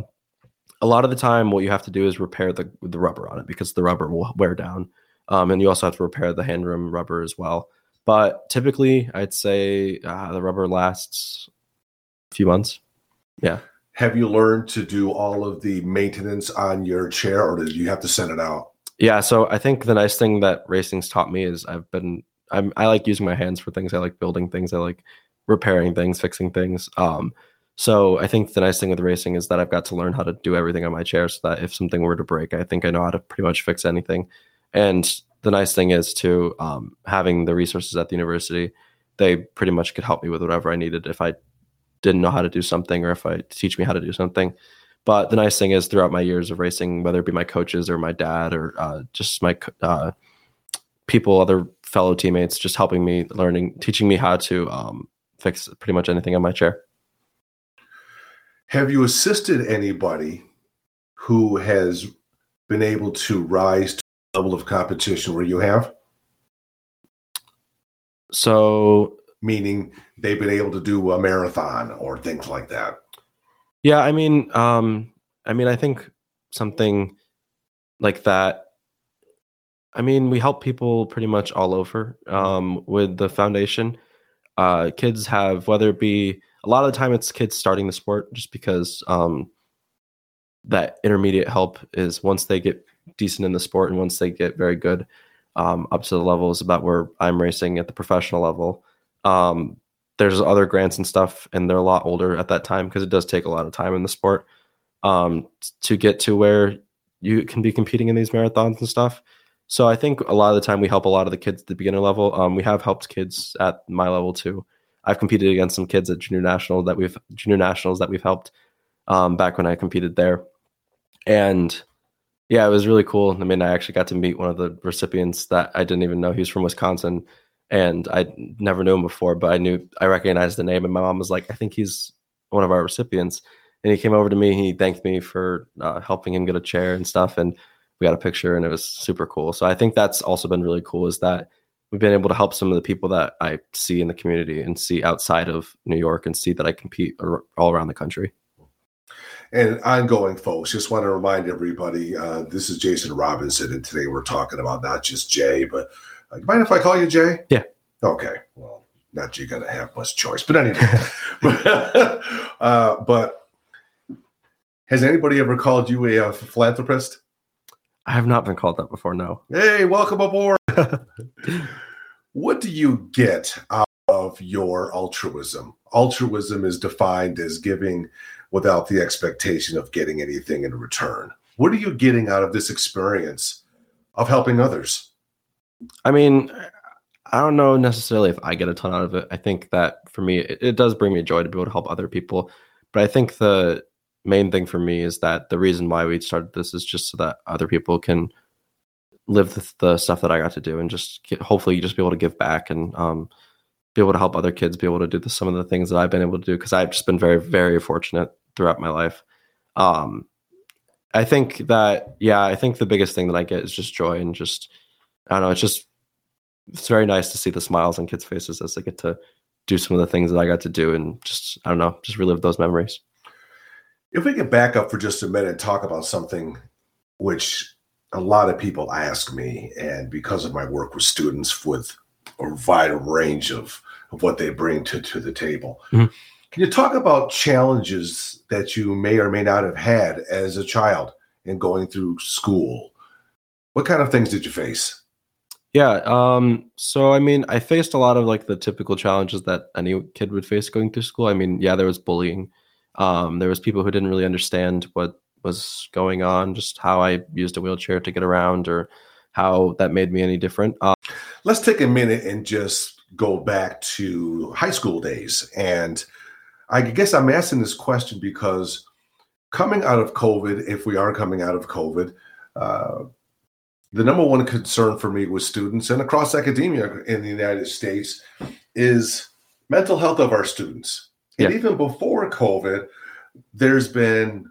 a lot of the time, what you have to do is repair the the rubber on it because the rubber will wear down. Um, and you also have to repair the hand rim rubber as well. But typically, I'd say uh, the rubber lasts a few months. Have you learned to do all of the maintenance on your chair or did you have to send it out? Yeah, so I think the nice thing that racing's taught me is I've been I'm I like using my hands for things. I like building things. I like repairing things, fixing things. Um, so I think the nice thing with racing is that I've got to learn how to do everything on my chair, so that if something were to break, I think I know how to pretty much fix anything. And the nice thing is too, um, having the resources at the university, they pretty much could help me with whatever I needed if I didn't know how to do something or if I teach me how to do something. But the nice thing is, throughout my years of racing, whether it be my coaches or my dad or uh, just my uh, people, other fellow teammates, just helping me, learning, teaching me how to um, fix pretty much anything on my chair. Have you assisted anybody who has been able to rise to the level of competition where you have? So, meaning they've been able to do a marathon or things like that. Yeah, I mean, um, I mean, I think something like that. I mean, we help people pretty much all over um, with the foundation. Uh, kids have whether it be a lot of the time it's kids starting the sport just because um, that intermediate help is once they get decent in the sport and once they get very good um, up to the levels about where I'm racing at the professional level. Um, there's other grants and stuff, and they're a lot older at that time because it does take a lot of time in the sport um, to get to where you can be competing in these marathons and stuff. So I think a lot of the time we help a lot of the kids at the beginner level. Um, we have helped kids at my level too. I've competed against some kids at junior national that we've junior nationals that we've helped um, back when I competed there, and yeah, it was really cool. I mean, I actually got to meet one of the recipients that I didn't even know he was from Wisconsin, and I never knew him before, but I knew I recognized the name, and my mom was like, "I think he's one of our recipients." And he came over to me. He thanked me for uh, helping him get a chair and stuff, and we got a picture, and it was super cool. So I think that's also been really cool is that we've been able to help some of the people that I see in the community and see outside of New York and see that I compete all around the country. And ongoing, folks, just want to remind everybody uh, this is Jason Robinson, and today we're talking about not just Jay, but uh, mind if I call you Jay? Yeah. Okay. Well, not you're to have much choice, but anyway. <laughs> uh, but has anybody ever called you a, a philanthropist? I have not been called that before. No. Hey, welcome aboard. <laughs> what do you get out of your altruism? Altruism is defined as giving without the expectation of getting anything in return. What are you getting out of this experience of helping others? I mean, I don't know necessarily if I get a ton out of it. I think that for me, it, it, does bring me joy to be able to help other people. But I think the main thing for me is that the reason why we started this is just so that other people can live the, the stuff that I got to do and just get, hopefully just be able to give back and um, be able to help other kids be able to do the, some of the things that I've been able to do because I've just been very, very fortunate throughout my life. Um, I think that, yeah, I think the biggest thing that I get is just joy and just, I don't know, it's just, it's very nice to see the smiles on kids' faces as they get to do some of the things that I got to do and just, I don't know, just relive those memories. If we can back up for just a minute and talk about something which a lot of people ask me, and because of my work with students with a wide range of, of what they bring to, to the table. Mm-hmm. Can you talk about challenges that you may or may not have had as a child in going through school? What kind of things did you face? Yeah. Um, so, I mean, I faced a lot of like the typical challenges that any kid would face going through school. I mean, yeah, there was bullying. Um, there was people who didn't really understand what was going on, just how I used a wheelchair to get around or how that made me any different. Um, Let's take a minute and just go back to high school days and – I guess I'm asking this question because coming out of COVID, if we are coming out of COVID, uh, the number one concern for me with students and across academia in the United States is mental health of our students. And yeah. even before COVID, there's been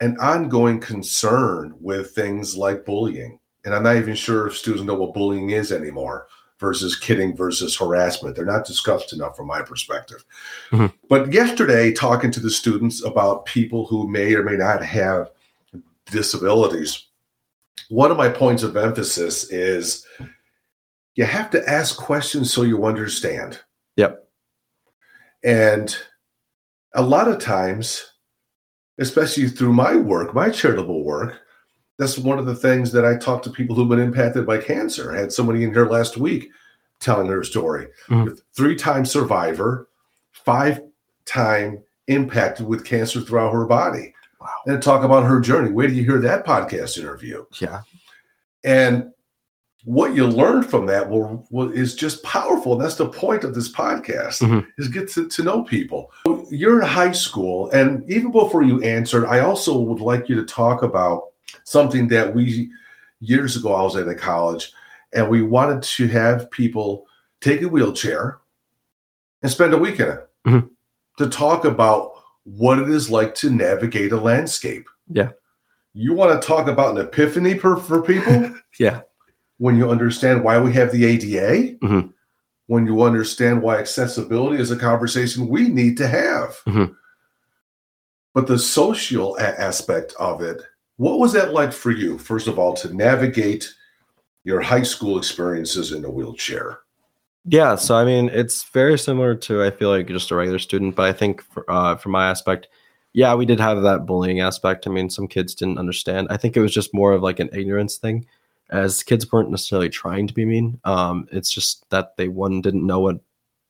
an ongoing concern with things like bullying. And I'm not even sure if students know what bullying is anymore versus kidding versus harassment. They're not discussed enough from my perspective. Mm-hmm. But yesterday, talking to the students about people who may or may not have disabilities, one of my points of emphasis is you have to ask questions so you understand. Yep. And a lot of times, especially through my work, my charitable work, that's one of the things that I talk to people who've been impacted by cancer. I had somebody in here last week telling her story. Mm-hmm. Three time survivor, five time impacted with cancer throughout her body. Wow. And talk about her journey. Where do you hear that podcast interview? Yeah. And what you learn from that will, will is just powerful. And that's the point of this podcast Mhm. is get to, to know people. You're in high school, and even before you answered, I also would like you to talk about something that we years ago I was at a college, and we wanted to have people take a wheelchair and spend a weekend Mhm. to talk about what it is like to navigate a landscape. Yeah. You want to talk about an epiphany for, for people? <laughs> Yeah. when you understand why we have the ADA, Mhm. when you understand why accessibility is a conversation we need to have. Mhm. But the social a- aspect of it, what was that like for you, first of all, to navigate your high school experiences in a wheelchair? Yeah, so I mean, it's very similar to I feel like just a regular student, but I think for, uh, from my aspect, yeah, we did have that bullying aspect. I mean, some kids didn't understand. I think it was just more of like an ignorance thing, as kids weren't necessarily trying to be mean. Um, it's just that they one didn't know what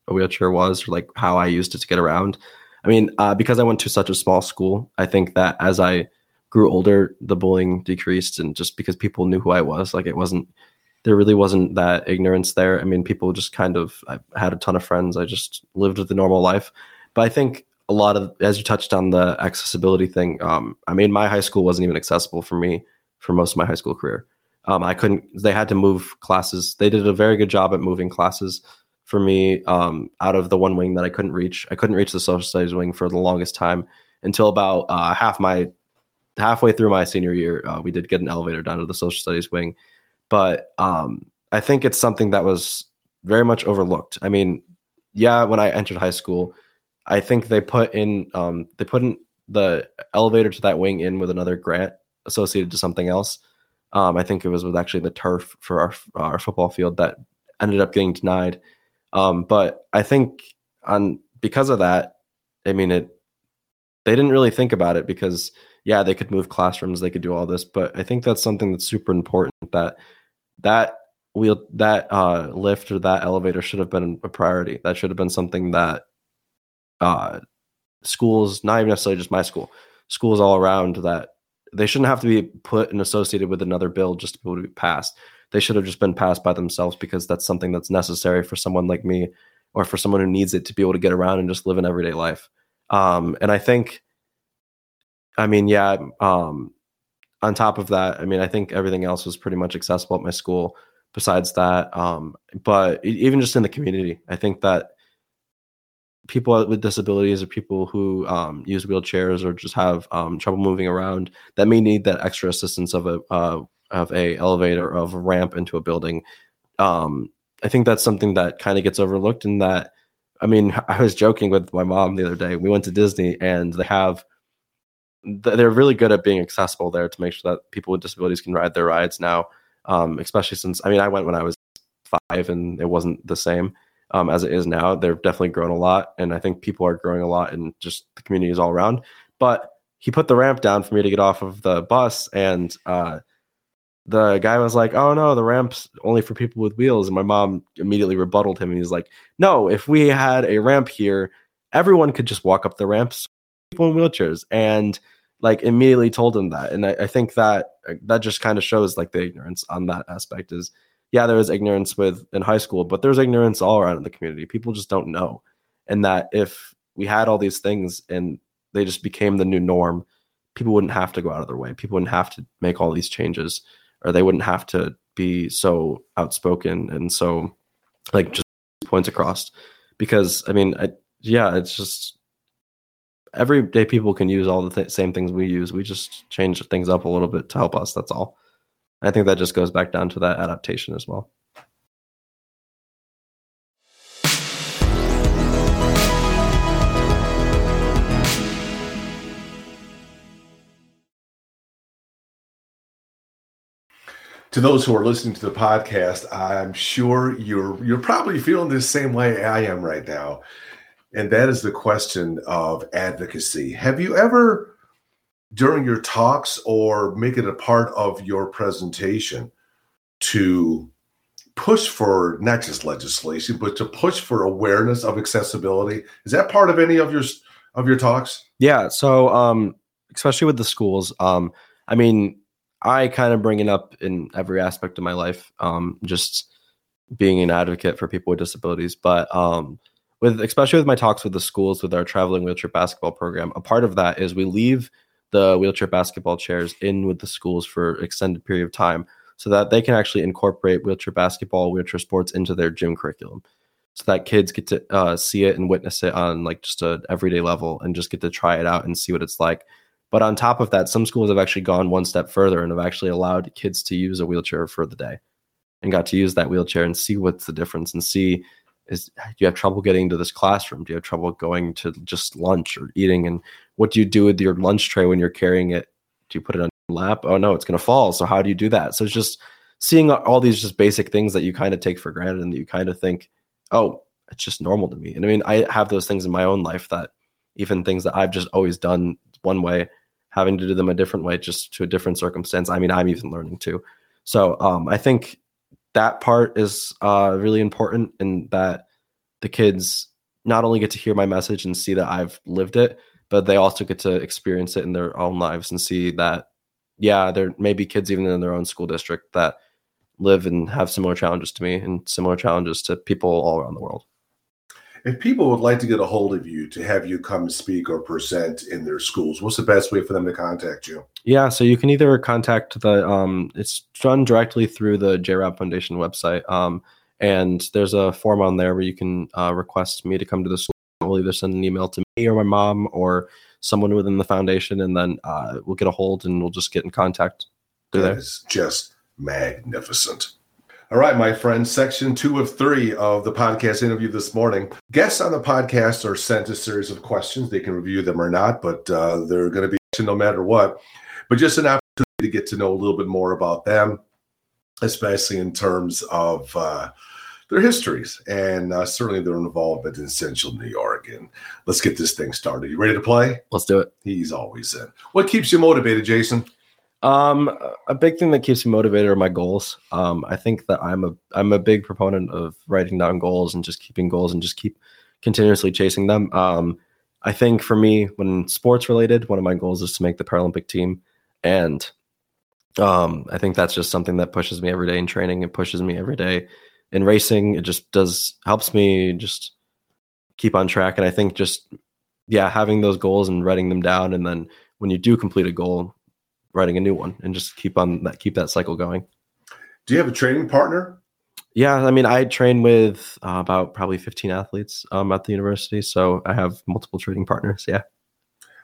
a wheelchair was or like how I used it to get around. I mean, uh, because I went to such a small school, I think that as I grew older, the bullying decreased, and just because people knew who I was, like it wasn't there really wasn't that ignorance there. I mean, people just kind of, I had a ton of friends. I just lived the normal life. But I think a lot of, as you touched on the accessibility thing, um, I mean, my high school wasn't even accessible for me for most of my high school career. Um, I couldn't, they had to move classes. They did a very good job at moving classes for me um, out of the one wing that I couldn't reach. I couldn't reach the social studies wing for the longest time until about uh, half my, halfway through my senior year. Uh, we did get an elevator down to the social studies wing but um, I think it's something that was very much overlooked. I mean, yeah, when I entered high school, I think they put in um, they put in the elevator to that wing in with another grant associated to something else. Um, I think it was with actually the turf for our our football field that ended up getting denied. Um, but I think on because of that, I mean it. They didn't really think about it because yeah, they could move classrooms, they could do all this, but I think that's something that's super important that that wheel that uh lift or that elevator should have been a priority. That should have been something that uh schools, not even necessarily just my school, schools all around that they shouldn't have to be put and associated with another bill just to be able to be passed. They should have just been passed by themselves because that's something that's necessary for someone like me or for someone who needs it to be able to get around and just live an everyday life. Um, and I think, I mean, yeah, um, on top of that, I mean, I think everything else was pretty much accessible at my school besides that. Um, but even just in the community, I think that people with disabilities or people who um, use wheelchairs or just have um, trouble moving around that may need that extra assistance of a uh, of a elevator of a ramp into a building. Um, I think that's something that kind of gets overlooked. In that, I mean, <laughs> I was joking with my mom the other day. We went to Disney and they have they're really good at being accessible there to make sure that people with disabilities can ride their rides now. Um, especially since I mean, I went when I was five and it wasn't the same um, as it is now. They've definitely grown a lot, and I think people are growing a lot in just the communities all around. But he put the ramp down for me to get off of the bus, and uh, the guy was like, "Oh no, the ramp's only for people with wheels." And my mom immediately rebutted him, and he's like, "No, if we had a ramp here, everyone could just walk up the ramps, people in wheelchairs." And like immediately told him that, and I, I think that that just kind of shows like the ignorance on that aspect is yeah, there was ignorance with in high school, but there's ignorance all around in the community. People just don't know. And that if we had all these things and they just became the new norm, people wouldn't have to go out of their way. People wouldn't have to make all these changes, or they wouldn't have to be so outspoken and so like just points across. Because I mean, I, yeah, it's just everyday people can use all the th- same things we use. We just change things up a little bit to help us. That's all. I think that just goes back down to that adaptation as well. To those who are listening to the podcast, I'm sure you're you're probably feeling the same way I am right now. And that is the question of advocacy. Have you ever during your talks or make it a part of your presentation to push for not just legislation but to push for awareness of accessibility is that part of any of your of your talks Yeah. So, um, especially with the schools, um, I mean, I kind of bring it up in every aspect of my life. Um, just being an advocate for people with disabilities, but um, with especially with my talks with the schools with our traveling wheelchair basketball program, a part of that is we leave the wheelchair basketball chairs in with the schools for extended period of time so that they can actually incorporate wheelchair basketball, wheelchair sports into their gym curriculum so that kids get to uh, see it and witness it on like just a everyday level and just get to try it out and see what it's like. But on top of that, some schools have actually gone one step further and have actually allowed kids to use a wheelchair for the day and got to use that wheelchair and see what's the difference and see is do you have trouble getting to this classroom? Do you have trouble going to just lunch or eating? And what do you do with your lunch tray when you're carrying it? Do you put it on your lap? Oh no, it's going to fall. So how do you do that? So it's just seeing all these just basic things that you kind of take for granted and that you kind of think, oh, it's just normal to me. And I mean, I have those things in my own life that even things that I've just always done one way, having to do them a different way, just to a different circumstance. I mean, I'm even learning too. So um, I think that part is uh, really important in that the kids not only get to hear my message and see that I've lived it, but they also get to experience it in their own lives and see that, yeah, there may be kids even in their own school district that live and have similar challenges to me and similar challenges to people all around the world. If people would like to get a hold of you to have you come speak or present in their schools, what's the best way for them to contact you? Yeah, so you can either contact the um, it's done directly through the JRAB Foundation website, um, and there's a form on there where you can uh, request me to come to the school. We'll either send an email to me or my mom or someone within the foundation, and then uh, we'll get a hold and we'll just get in contact. That there. is just magnificent. All right, my friends, section two of three of the podcast interview this morning. Guests on the podcast are sent a series of questions. They can review them or not, but uh, they're going to be no matter what. But just an opportunity to get to know a little bit more about them, especially in terms of uh, their histories and uh, certainly their involvement in Central New York. And let's get this thing started. You ready to play? Let's do it. He's always in. What keeps you motivated, Jason? Um, a big thing that keeps me motivated are my goals. Um, I think that I'm a I'm a big proponent of writing down goals and just keeping goals and just keep continuously chasing them. Um, I think for me, when sports related, one of my goals is to make the Paralympic team, and um, I think that's just something that pushes me every day in training. It pushes me every day in racing. It just does helps me just keep on track. And I think just yeah, having those goals and writing them down, and then when you do complete a goal, writing a new one and just keep on that keep that cycle going. Do you have a training partner? Yeah, I mean, I train with uh, about probably 15 athletes um, at the university, so I have multiple training partners. Yeah.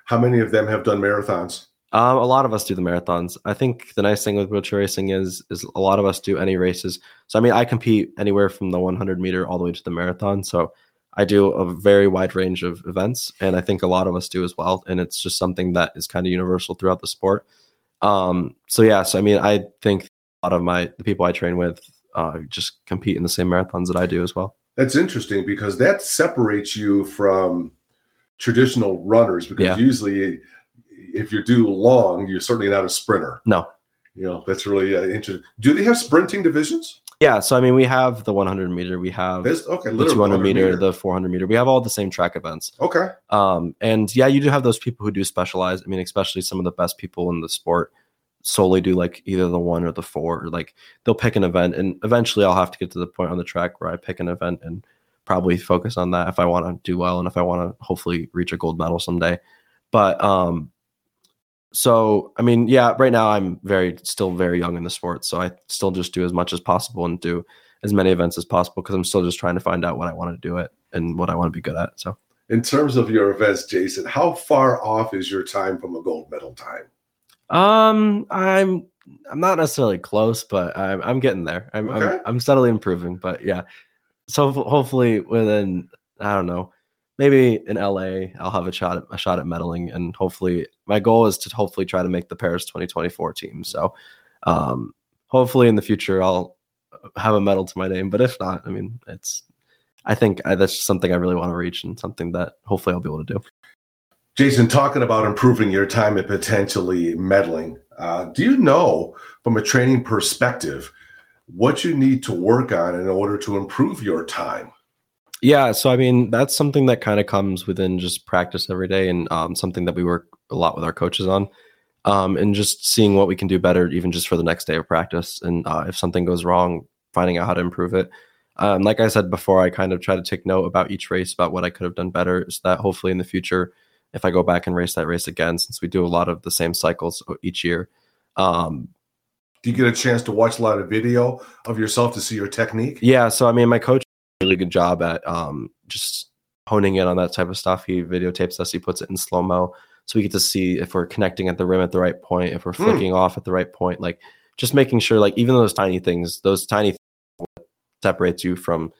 How many of them have done marathons? Um, a lot of us do the marathons. I think the nice thing with wheelchair racing is is a lot of us do any races. So I mean, I compete anywhere from the 100 meter all the way to the marathon. So I do a very wide range of events, and I think a lot of us do as well. And it's just something that is kind of universal throughout the sport. Um, so yeah, so I mean, I think a lot of my the people I train with uh, just compete in the same marathons that I do as well. That's interesting because that separates you from traditional runners because yeah. usually if you do long, you're certainly not a sprinter. No. You know, that's really uh, interesting. Do they have sprinting divisions? Yeah, so I mean, we have the 100 meter, we have There's, okay, the 200 meter, meter, the 400 meter. We have all the same track events. Okay. Um, and yeah, you do have those people who do specialize. I mean, especially some of the best people in the sport solely do like either the one or the four, or like they'll pick an event. And eventually, I'll have to get to the point on the track where I pick an event and probably focus on that if I want to do well and if I want to hopefully reach a gold medal someday. But um, so I mean, yeah, right now I'm very still very young in the sport, so I still just do as much as possible and do as many events as possible because I'm still just trying to find out what I want to do it and what I want to be good at. So, in terms of your events, Jason, how far off is your time from a gold medal time? Um, I'm I'm not necessarily close, but I'm I'm getting there. I'm okay. I'm, I'm steadily improving, but yeah. So hopefully within I don't know maybe in LA, I'll have a shot at, a shot at medaling, and hopefully, my goal is to hopefully try to make the Paris 2024 team. So, um, hopefully, in the future, I'll have a medal to my name. But if not, I mean, it's I think I, that's something I really want to reach, and something that hopefully I'll be able to do. Jason, talking about improving your time and potentially medaling, uh, do you know from a training perspective what you need to work on in order to improve your time? Yeah, so I mean that's something that kind of comes within just practice every day, and um, something that we work a lot with our coaches on. um, and just seeing what we can do better, even just for the next day of practice. And uh, if something goes wrong, finding out how to improve it. Um, like I said before, I kind of try to take note about each race about what I could have done better, so that hopefully in the future, if I go back and race that race again, since we do a lot of the same cycles each year. Um, do you get a chance to watch a lot of video of yourself to see your technique? Yeah, so I mean, my coach really good job at um, just honing in on that type of stuff. He videotapes us, he puts it in slow mo, so we get to see if we're connecting at the rim at the right point, if we're hmm. flicking mm. off at the right point, like just making sure, like even those tiny things, those tiny things separates you from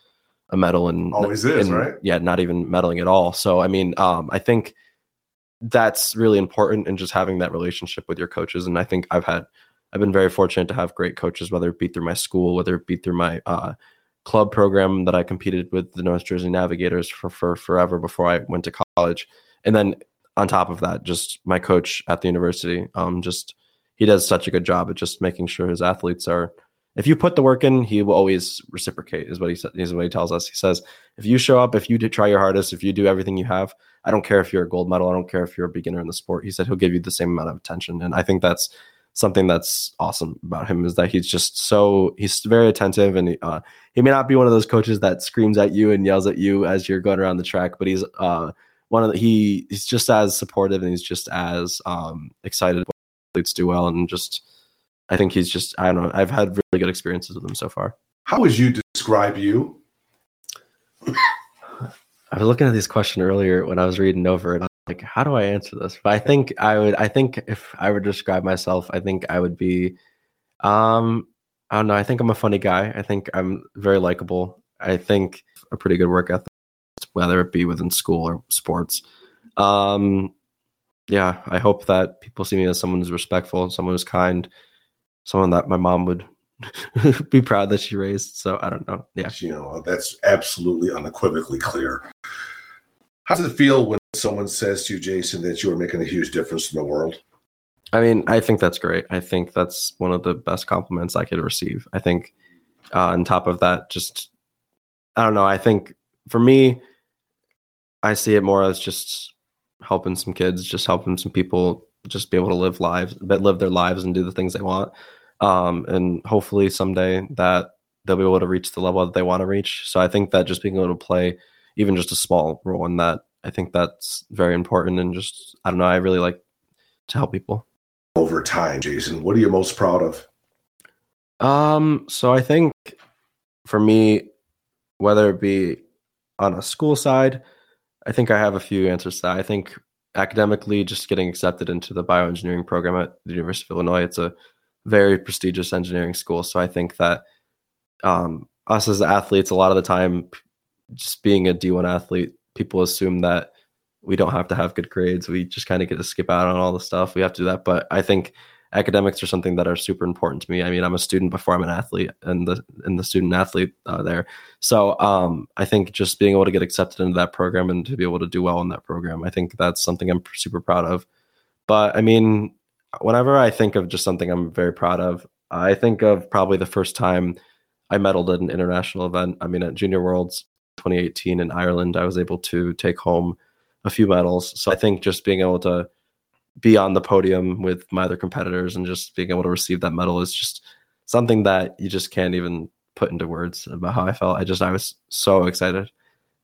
a medal and always is and, right. Yeah, not even medaling at all. So I mean, um, I think that's really important and just having that relationship with your coaches. And I think I've had I've been very fortunate to have great coaches, whether it be through my school, whether it be through my uh, club program that I competed with the North Jersey Navigators for, for forever before I went to college. And then on top of that, just my coach at the university, um, just he does such a good job at just making sure his athletes are. If you put the work in, he will always reciprocate. Is what he said. Is what he tells us. He says, if you show up, if you try your hardest, if you do everything you have, I don't care if you're a gold medal. I don't care if you're a beginner in the sport. He said he'll give you the same amount of attention, and I think that's something that's awesome about him is that he's just so he's very attentive and he, uh, he may not be one of those coaches that screams at you and yells at you as you're going around the track, but he's uh, one of the, he he's just as supportive and he's just as um, excited when athletes do well and just I think he's just I don't know I've had really good experiences with him so far. How would you describe you? I was looking at this question earlier when I was reading over it like how do i answer this? But i think i would i think if i were to describe myself i think i would be um i don't know i think i'm a funny guy. I think i'm very likable. I think a pretty good work ethic whether it be within school or sports. Um yeah i hope that people see me as someone who's respectful someone who's kind someone that my mom would <laughs> be proud that she raised. So i don't know. Yeah. You know that's absolutely unequivocally clear. How does it feel when someone says to you, Jason, that you are making a huge difference in the world? I mean, I think that's great. I think that's one of the best compliments I could receive. I think, uh, on top of that, just I don't know. I think for me, I see it more as just helping some kids, just helping some people, just be able to live lives, but live their lives and do the things they want. Um, and hopefully someday that they'll be able to reach the level that they want to reach. So I think that just being able to play even just a small role in that I think that's very important. And just, I don't know, I really like to help people. Over time, Jason, what are you most proud of? Um, so I think for me, whether it be on a school side, I think I have a few answers to that. I think academically, just getting accepted into the bioengineering program at the University of Illinois, it's a very prestigious engineering school. So I think that um, us as athletes, a lot of the time, just being a D1 athlete, people assume that we don't have to have good grades. We just kind of get to skip out on all the stuff. We have to do that. But I think academics are something that are super important to me. I mean, I'm a student before I'm an athlete and the and the student athlete uh, there. So um, I think just being able to get accepted into that program and to be able to do well in that program, I think that's something I'm super proud of. But I mean, whenever I think of just something I'm very proud of, I think of probably the first time I medaled at an international event. I mean, at Junior Worlds, 2018 in Ireland, I was able to take home a few medals. So I think just being able to be on the podium with my other competitors and just being able to receive that medal is just something that you just can't even put into words about how I felt. I just I was so excited.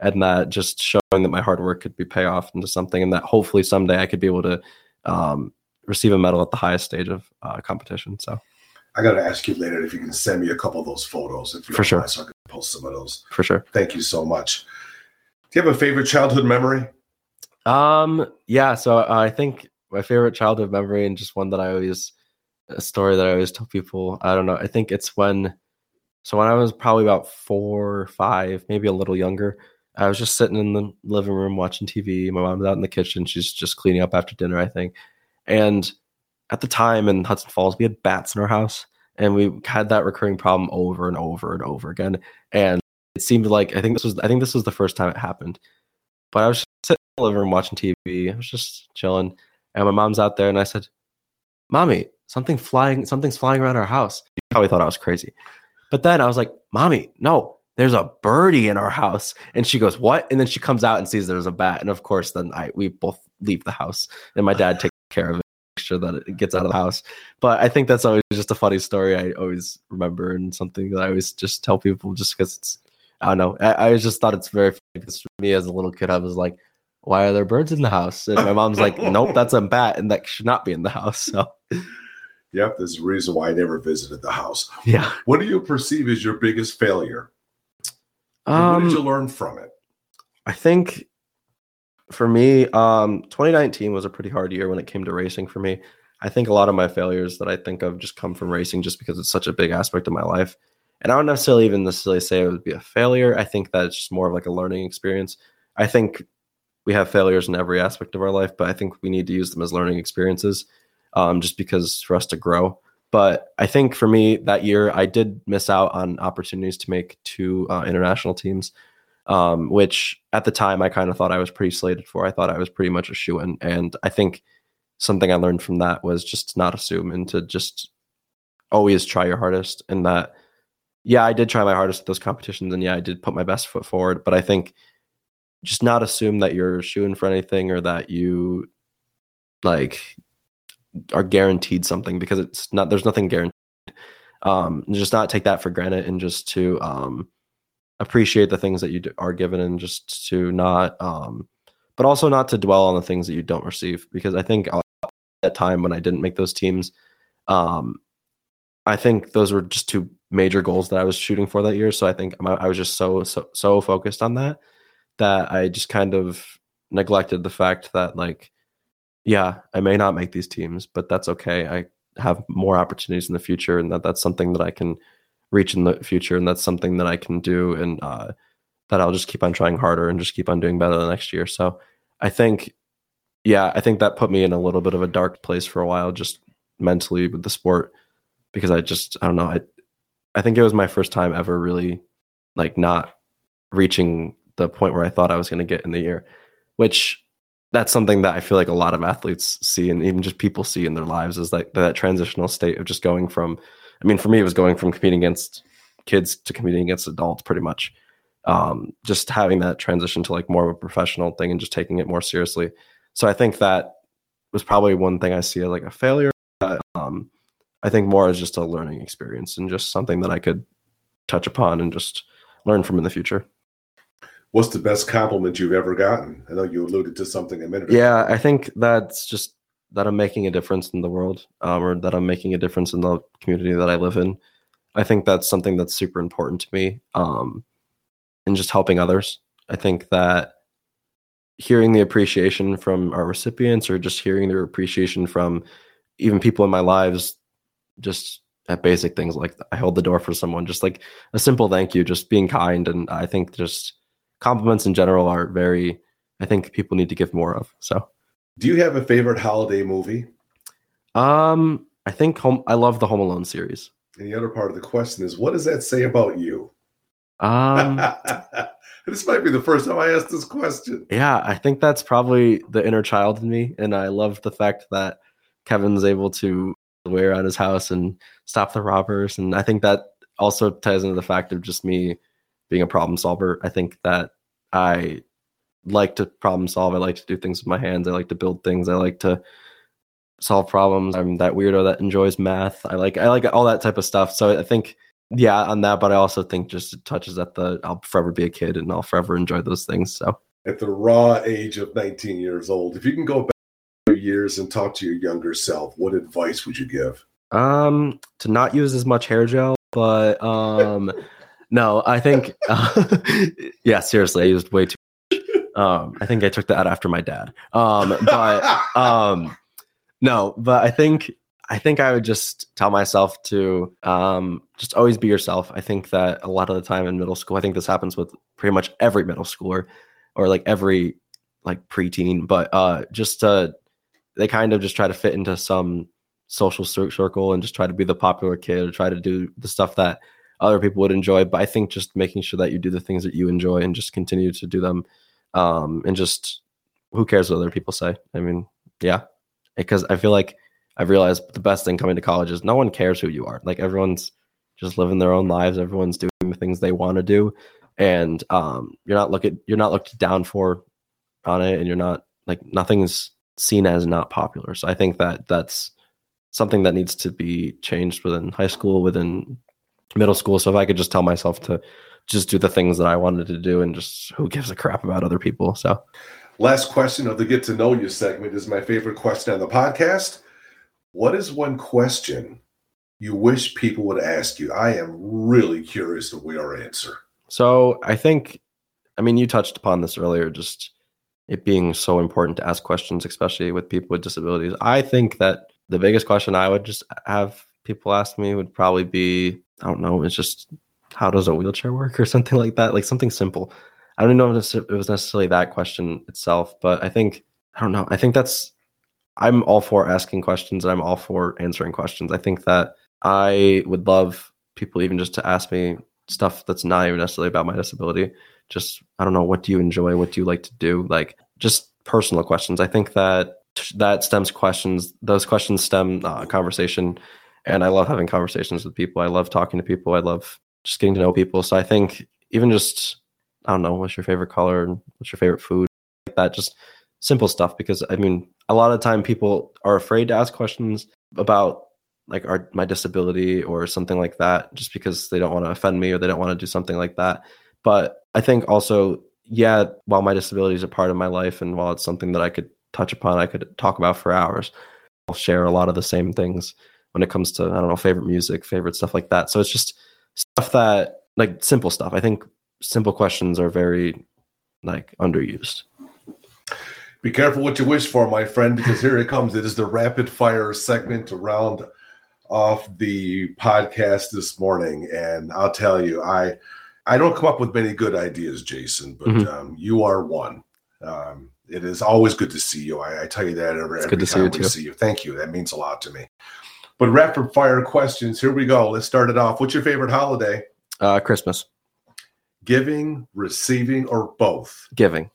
And that just showing that my hard work could be pay off into something and that hopefully someday I could be able to um, receive a medal at the highest stage of uh, competition. So I got to ask you later if you can send me a couple of those photos. If you For sure. so I can post some of those. For sure. Thank you so much. Do you have a favorite childhood memory? Um, yeah. So uh, I think my favorite childhood memory and just one that I always, a story that I always tell people, I don't know. I think it's when, so when I was probably about four or five, maybe a little younger, I was just sitting in the living room watching TV. My mom's out in the kitchen. She's just cleaning up after dinner, I think. And at the time in Hudson Falls, we had bats in our house, and we had that recurring problem over and over and over again. And it seemed like I think this was I think this was the first time it happened. But I was sitting in the living room watching TV. I was just chilling, and my mom's out there, and I said, "Mommy, something flying, something's flying around our house." She probably thought I was crazy, but then I was like, "Mommy, no." There's a birdie in our house, and she goes, "What?" And then she comes out and sees there's a bat, and of course, then I we both leave the house, and my dad takes care of it sure that it gets out of the house. But I think that's always just a funny story I always remember and something that I always just tell people just because it's I don't know. I, I just thought it's very funny because for me as a little kid, I was like, why are there birds in the house? And my mom's like, <laughs> nope, that's a bat, and that should not be in the house. So, yep, there's a reason why I never visited the house. yeah. What do you perceive as your biggest failure? And what Um, did you learn from it? I think for me, um, 2019 was a pretty hard year when it came to racing for me. I think a lot of my failures that I think of just come from racing just because it's such a big aspect of my life. And I don't necessarily even necessarily say it would be a failure. I think that it's just more of like a learning experience. I think we have failures in every aspect of our life, but I think we need to use them as learning experiences um, just because for us to grow. But I think for me that year, I did miss out on opportunities to make two uh, international teams um, which at the time I kind of thought I was pretty slated for. I thought I was pretty much a shoe in. And I think something I learned from that was just not assume and to just always try your hardest. And that, yeah, I did try my hardest at those competitions. And yeah, I did put my best foot forward. But I think just not assume that you're shooing for anything or that you like are guaranteed something because it's not, there's nothing guaranteed. Um, just not take that for granted and just to, um, appreciate the things that you are given and just to not um but also not to dwell on the things that you don't receive because i think at that time when i didn't make those teams um i think those were just two major goals that i was shooting for that year. So i think I was just so so so focused on that that i just kind of neglected the fact that like yeah i may not make these teams but that's okay. I have more opportunities in the future and that that's something that i can reach in the future and that's something that i can do and uh, that i'll just keep on trying harder and just keep on doing better the next year. So i think yeah i think that put me in a little bit of a dark place for a while just mentally with the sport because i just i don't know i i think it was my first time ever really like not reaching the point where i thought i was going to get in the year which that's something that i feel like a lot of athletes see and even just people see in their lives is like that transitional state of just going from I mean, for me, it was going from competing against kids to competing against adults, pretty much. Um, just having that transition to like more of a professional thing and just taking it more seriously. So I think that was probably one thing I see as like a failure. But, um, I think more as just a learning experience and just something that I could touch upon and just learn from in the future. What's the best compliment you've ever gotten? I know you alluded to something a minute ago. Yeah, I think that's just that I'm making a difference in the world, um, or that I'm making a difference in the community that I live in. I think that's something that's super important to me, um, and just helping others. I think that hearing the appreciation from our recipients, or just hearing their appreciation from even people in my lives, just at basic things like I hold the door for someone, just like a simple thank you, just being kind, and I think just compliments in general are very. I think people need to give more of. So. Do you have a favorite holiday movie? Um, I think home. I love the Home Alone series. And the other part of the question is, what does that say about you? Um, <laughs> this might be the first time I asked this question. yeah, I think that's probably the inner child in me, and I love the fact that Kevin's able to way around his house and stop the robbers, and I think that also ties into the fact of just me being a problem solver. I think that I like to problem solve. I like to do things with my hands. I like to build things. I like to solve problems. I'm that weirdo that enjoys math. I like I like all that type of stuff. So I think yeah, on that, but I also think just it touches at the I'll forever be a kid and I'll forever enjoy those things. So At the raw age of 19 years old, if you can go back years and talk to your younger self, what advice would you give? um to not use as much hair gel, but um <laughs> no, I think uh, <laughs> yeah, seriously, I used way too. Um I think I took that after my dad. Um but um no but i think i think i would just tell myself to um just always be yourself i think that a lot of the time in middle school i think this happens with pretty much every middle schooler or like every like preteen but uh just uh they kind of just try to fit into some social circle and just try to be the popular kid or try to do the stuff that other people would enjoy but i think just making sure that you do the things that you enjoy and just continue to do them um and just who cares what other people say i mean yeah because I feel like I've realized the best thing coming to college is no one cares who you are. Like everyone's just living their own lives. Everyone's doing the things they want to do, and um, you're not looking you're not looked down for on it, and you're not like nothing's seen as not popular. So I think that that's something that needs to be changed within high school, within middle school. So if I could just tell myself to just do the things that I wanted to do and just who gives a crap about other people. So Last question of the Get to Know You segment is my favorite question on the podcast. What is one question you wish people would ask you? I am really curious of your answer. So I think, I mean, you touched upon this earlier, just it being so important to ask questions, especially with people with disabilities. I think that the biggest question I would just have people ask me would probably be, I don't know, it's just how does a wheelchair work or something like that, like something simple. I don't know if it was necessarily that question itself, but I think I don't know. I think that's I'm all for asking questions and I'm all for answering questions. I think that I would love people even just to ask me stuff that's not even necessarily about my disability. Just I don't know, what do you enjoy? What do you like to do? Like just personal questions. I think that that stems questions. Those questions stem uh, conversation, and I love having conversations with people. I love talking to people. I love just getting to know people. So I think even just I don't know, what's your favorite color and what's your favorite food? Like that, just simple stuff. Because I mean, a lot of time people are afraid to ask questions about like our my disability or something like that, just because they don't want to offend me or they don't want to do something like that. But I think also, yeah, while my disability is a part of my life and while it's something that I could touch upon, I could talk about for hours. I'll share a lot of the same things when it comes to I don't know favorite music, favorite stuff like that. So it's just stuff that like simple stuff. I think simple questions are very like underused. Be careful what you wish for, my friend, because here it comes. It is the rapid fire segment to round off the podcast this morning, and I'll tell you, I I don't come up with many good ideas, Jason, but mm-hmm. um, you are one. Um, it is always good to see you. I, I tell you that every, every time we see you. Thank you. That means a lot to me. But rapid fire questions. Here we go. Let's start it off. What's your favorite holiday? Uh, Christmas. Giving, receiving, or both? Giving.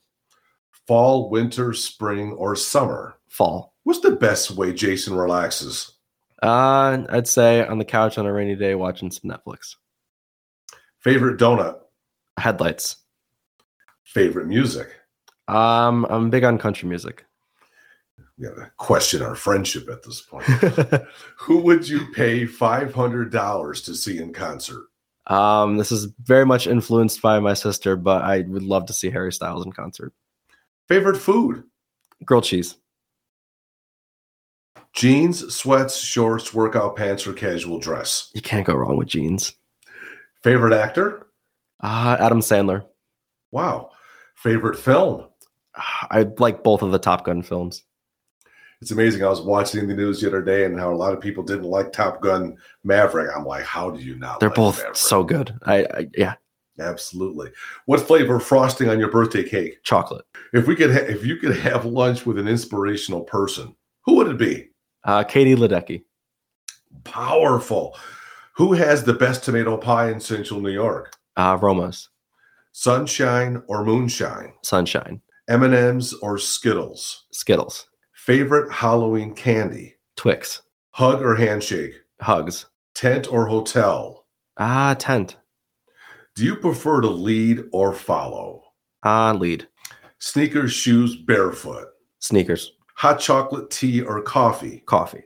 Fall, winter, spring, or summer? Fall. What's the best way Jason relaxes? Uh, I'd say on the couch on a rainy day watching some Netflix. Favorite donut? Headlights. Favorite music? Um, I'm big on country music. We gotta question our friendship at this point. <laughs> Who would you pay five hundred dollars to see in concert? Um, this is very much influenced by my sister, but I would love to see Harry Styles in concert. Favorite food? Grilled cheese. Jeans, sweats, shorts, workout pants, or casual dress? You can't go wrong with jeans. Favorite actor? Uh, Adam Sandler. Wow. Favorite film? I like both of the Top Gun films it's amazing. I was watching the news the other day and how a lot of people didn't like Top Gun Maverick. I'm like, how do you not? They're like both Maverick? so good. I, I, yeah, absolutely. What flavor frosting on your birthday cake? Chocolate. If we could, ha- if you could have lunch with an inspirational person, who would it be? Uh, Katie Ledecky. Powerful. Who has the best tomato pie in Central New York? Uh, Roma's. Sunshine or moonshine? Sunshine. M and M's or Skittles? Skittles. Favorite Halloween candy? Twix. Hug or handshake? Hugs. Tent or hotel? Ah, tent. Do you prefer to lead or follow? Ah, lead. Sneakers, shoes, barefoot. Sneakers. Hot chocolate, tea, or coffee? Coffee.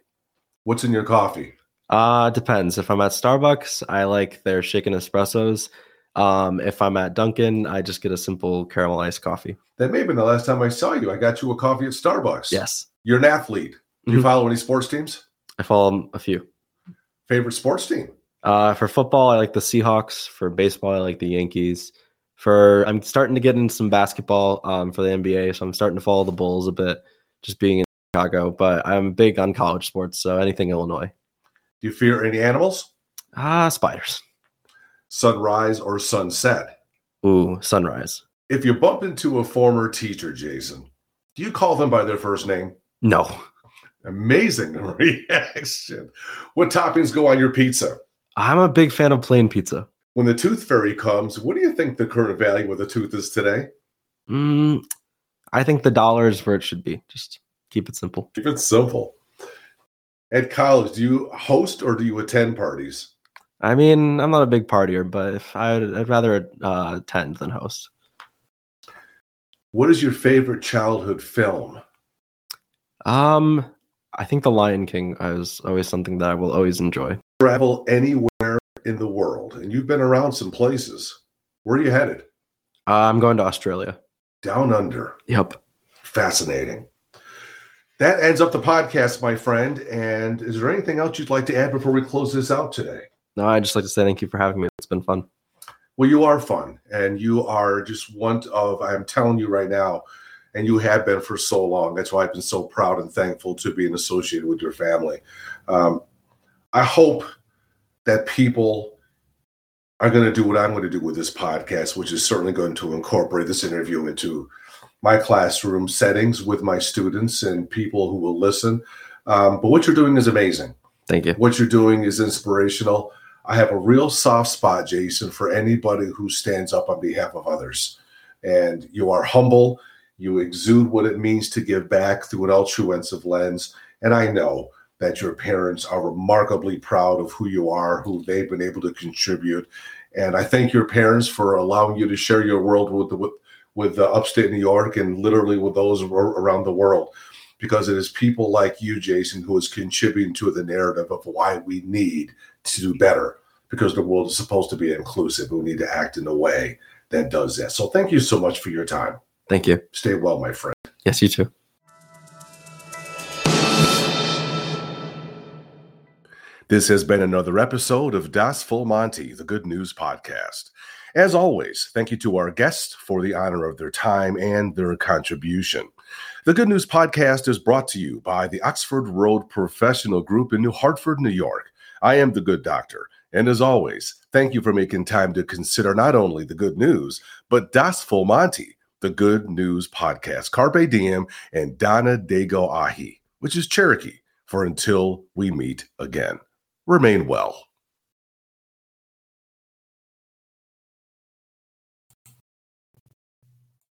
What's in your coffee? Uh, depends. If I'm at Starbucks, I like their shaken espressos. Um, if I'm at Dunkin', I just get a simple caramel iced coffee. That may have been the last time I saw you. I got you a coffee at Starbucks. Yes. You're an athlete. Do you mm-hmm. follow any sports teams? I follow a few. Favorite sports team? Uh, for football, I like the Seahawks. For baseball, I like the Yankees. For I'm starting to get into some basketball um, for the NBA, so I'm starting to follow the Bulls a bit, just being in Chicago. But I'm big on college sports, so anything Illinois. Do you fear any animals? Ah, spiders sunrise or sunset? Ooh, sunrise. If you bump into a former teacher, Jason, do you call them by their first name? No. Amazing <laughs> reaction. What toppings go on your pizza? I'm a big fan of plain pizza. When the tooth fairy comes, what do you think the current value of the tooth is today? Mm, I think the dollar is where it should be. Just keep it simple. Keep it simple. At college, do you host or do you attend parties? I mean, I'm not a big partier, but if I'd, I'd rather uh, attend than host. What is your favorite childhood film? Um, I think The Lion King is always something that I will always enjoy. Travel anywhere in the world, and you've been around some places. Where are you headed? Uh, I'm going to Australia. Down under. Yep. Fascinating. That ends up the podcast, my friend. And is there anything else you'd like to add before we close this out today? No, I just like to say thank you for having me. It's been fun. Well, you are fun, and you are just one of. I'm telling you right now, and you have been for so long. That's why I've been so proud and thankful to being associated with your family. Um, I hope that people are going to do what I'm going to do with this podcast, which is certainly going to incorporate this interview into my classroom settings with my students and people who will listen. Um, but what you're doing is amazing. Thank you. What you're doing is inspirational. I have a real soft spot, Jason, for anybody who stands up on behalf of others. And you are humble. You exude what it means to give back through an altruistic lens. And I know that your parents are remarkably proud of who you are, who they've been able to contribute. And I thank your parents for allowing you to share your world with with, with upstate New York and literally with those around the world, because it is people like you, Jason, who is contributing to the narrative of why we need to do better. Because the world is supposed to be inclusive, we need to act in a way that does that. So, thank you so much for your time. Thank you. Stay well, my friend. Yes, you too. This has been another episode of Das Full Monty, the Good News Podcast. As always, thank you to our guests for the honor of their time and their contribution. The Good News Podcast is brought to you by the Oxford Road Professional Group in New Hartford, New York. I am the Good Doctor. And as always, thank you for making time to consider not only the good news, but Das Full Monty, the Good News Podcast. Carpe Diem and Donna Dago Ahi, which is Cherokee for until we meet again. Remain well.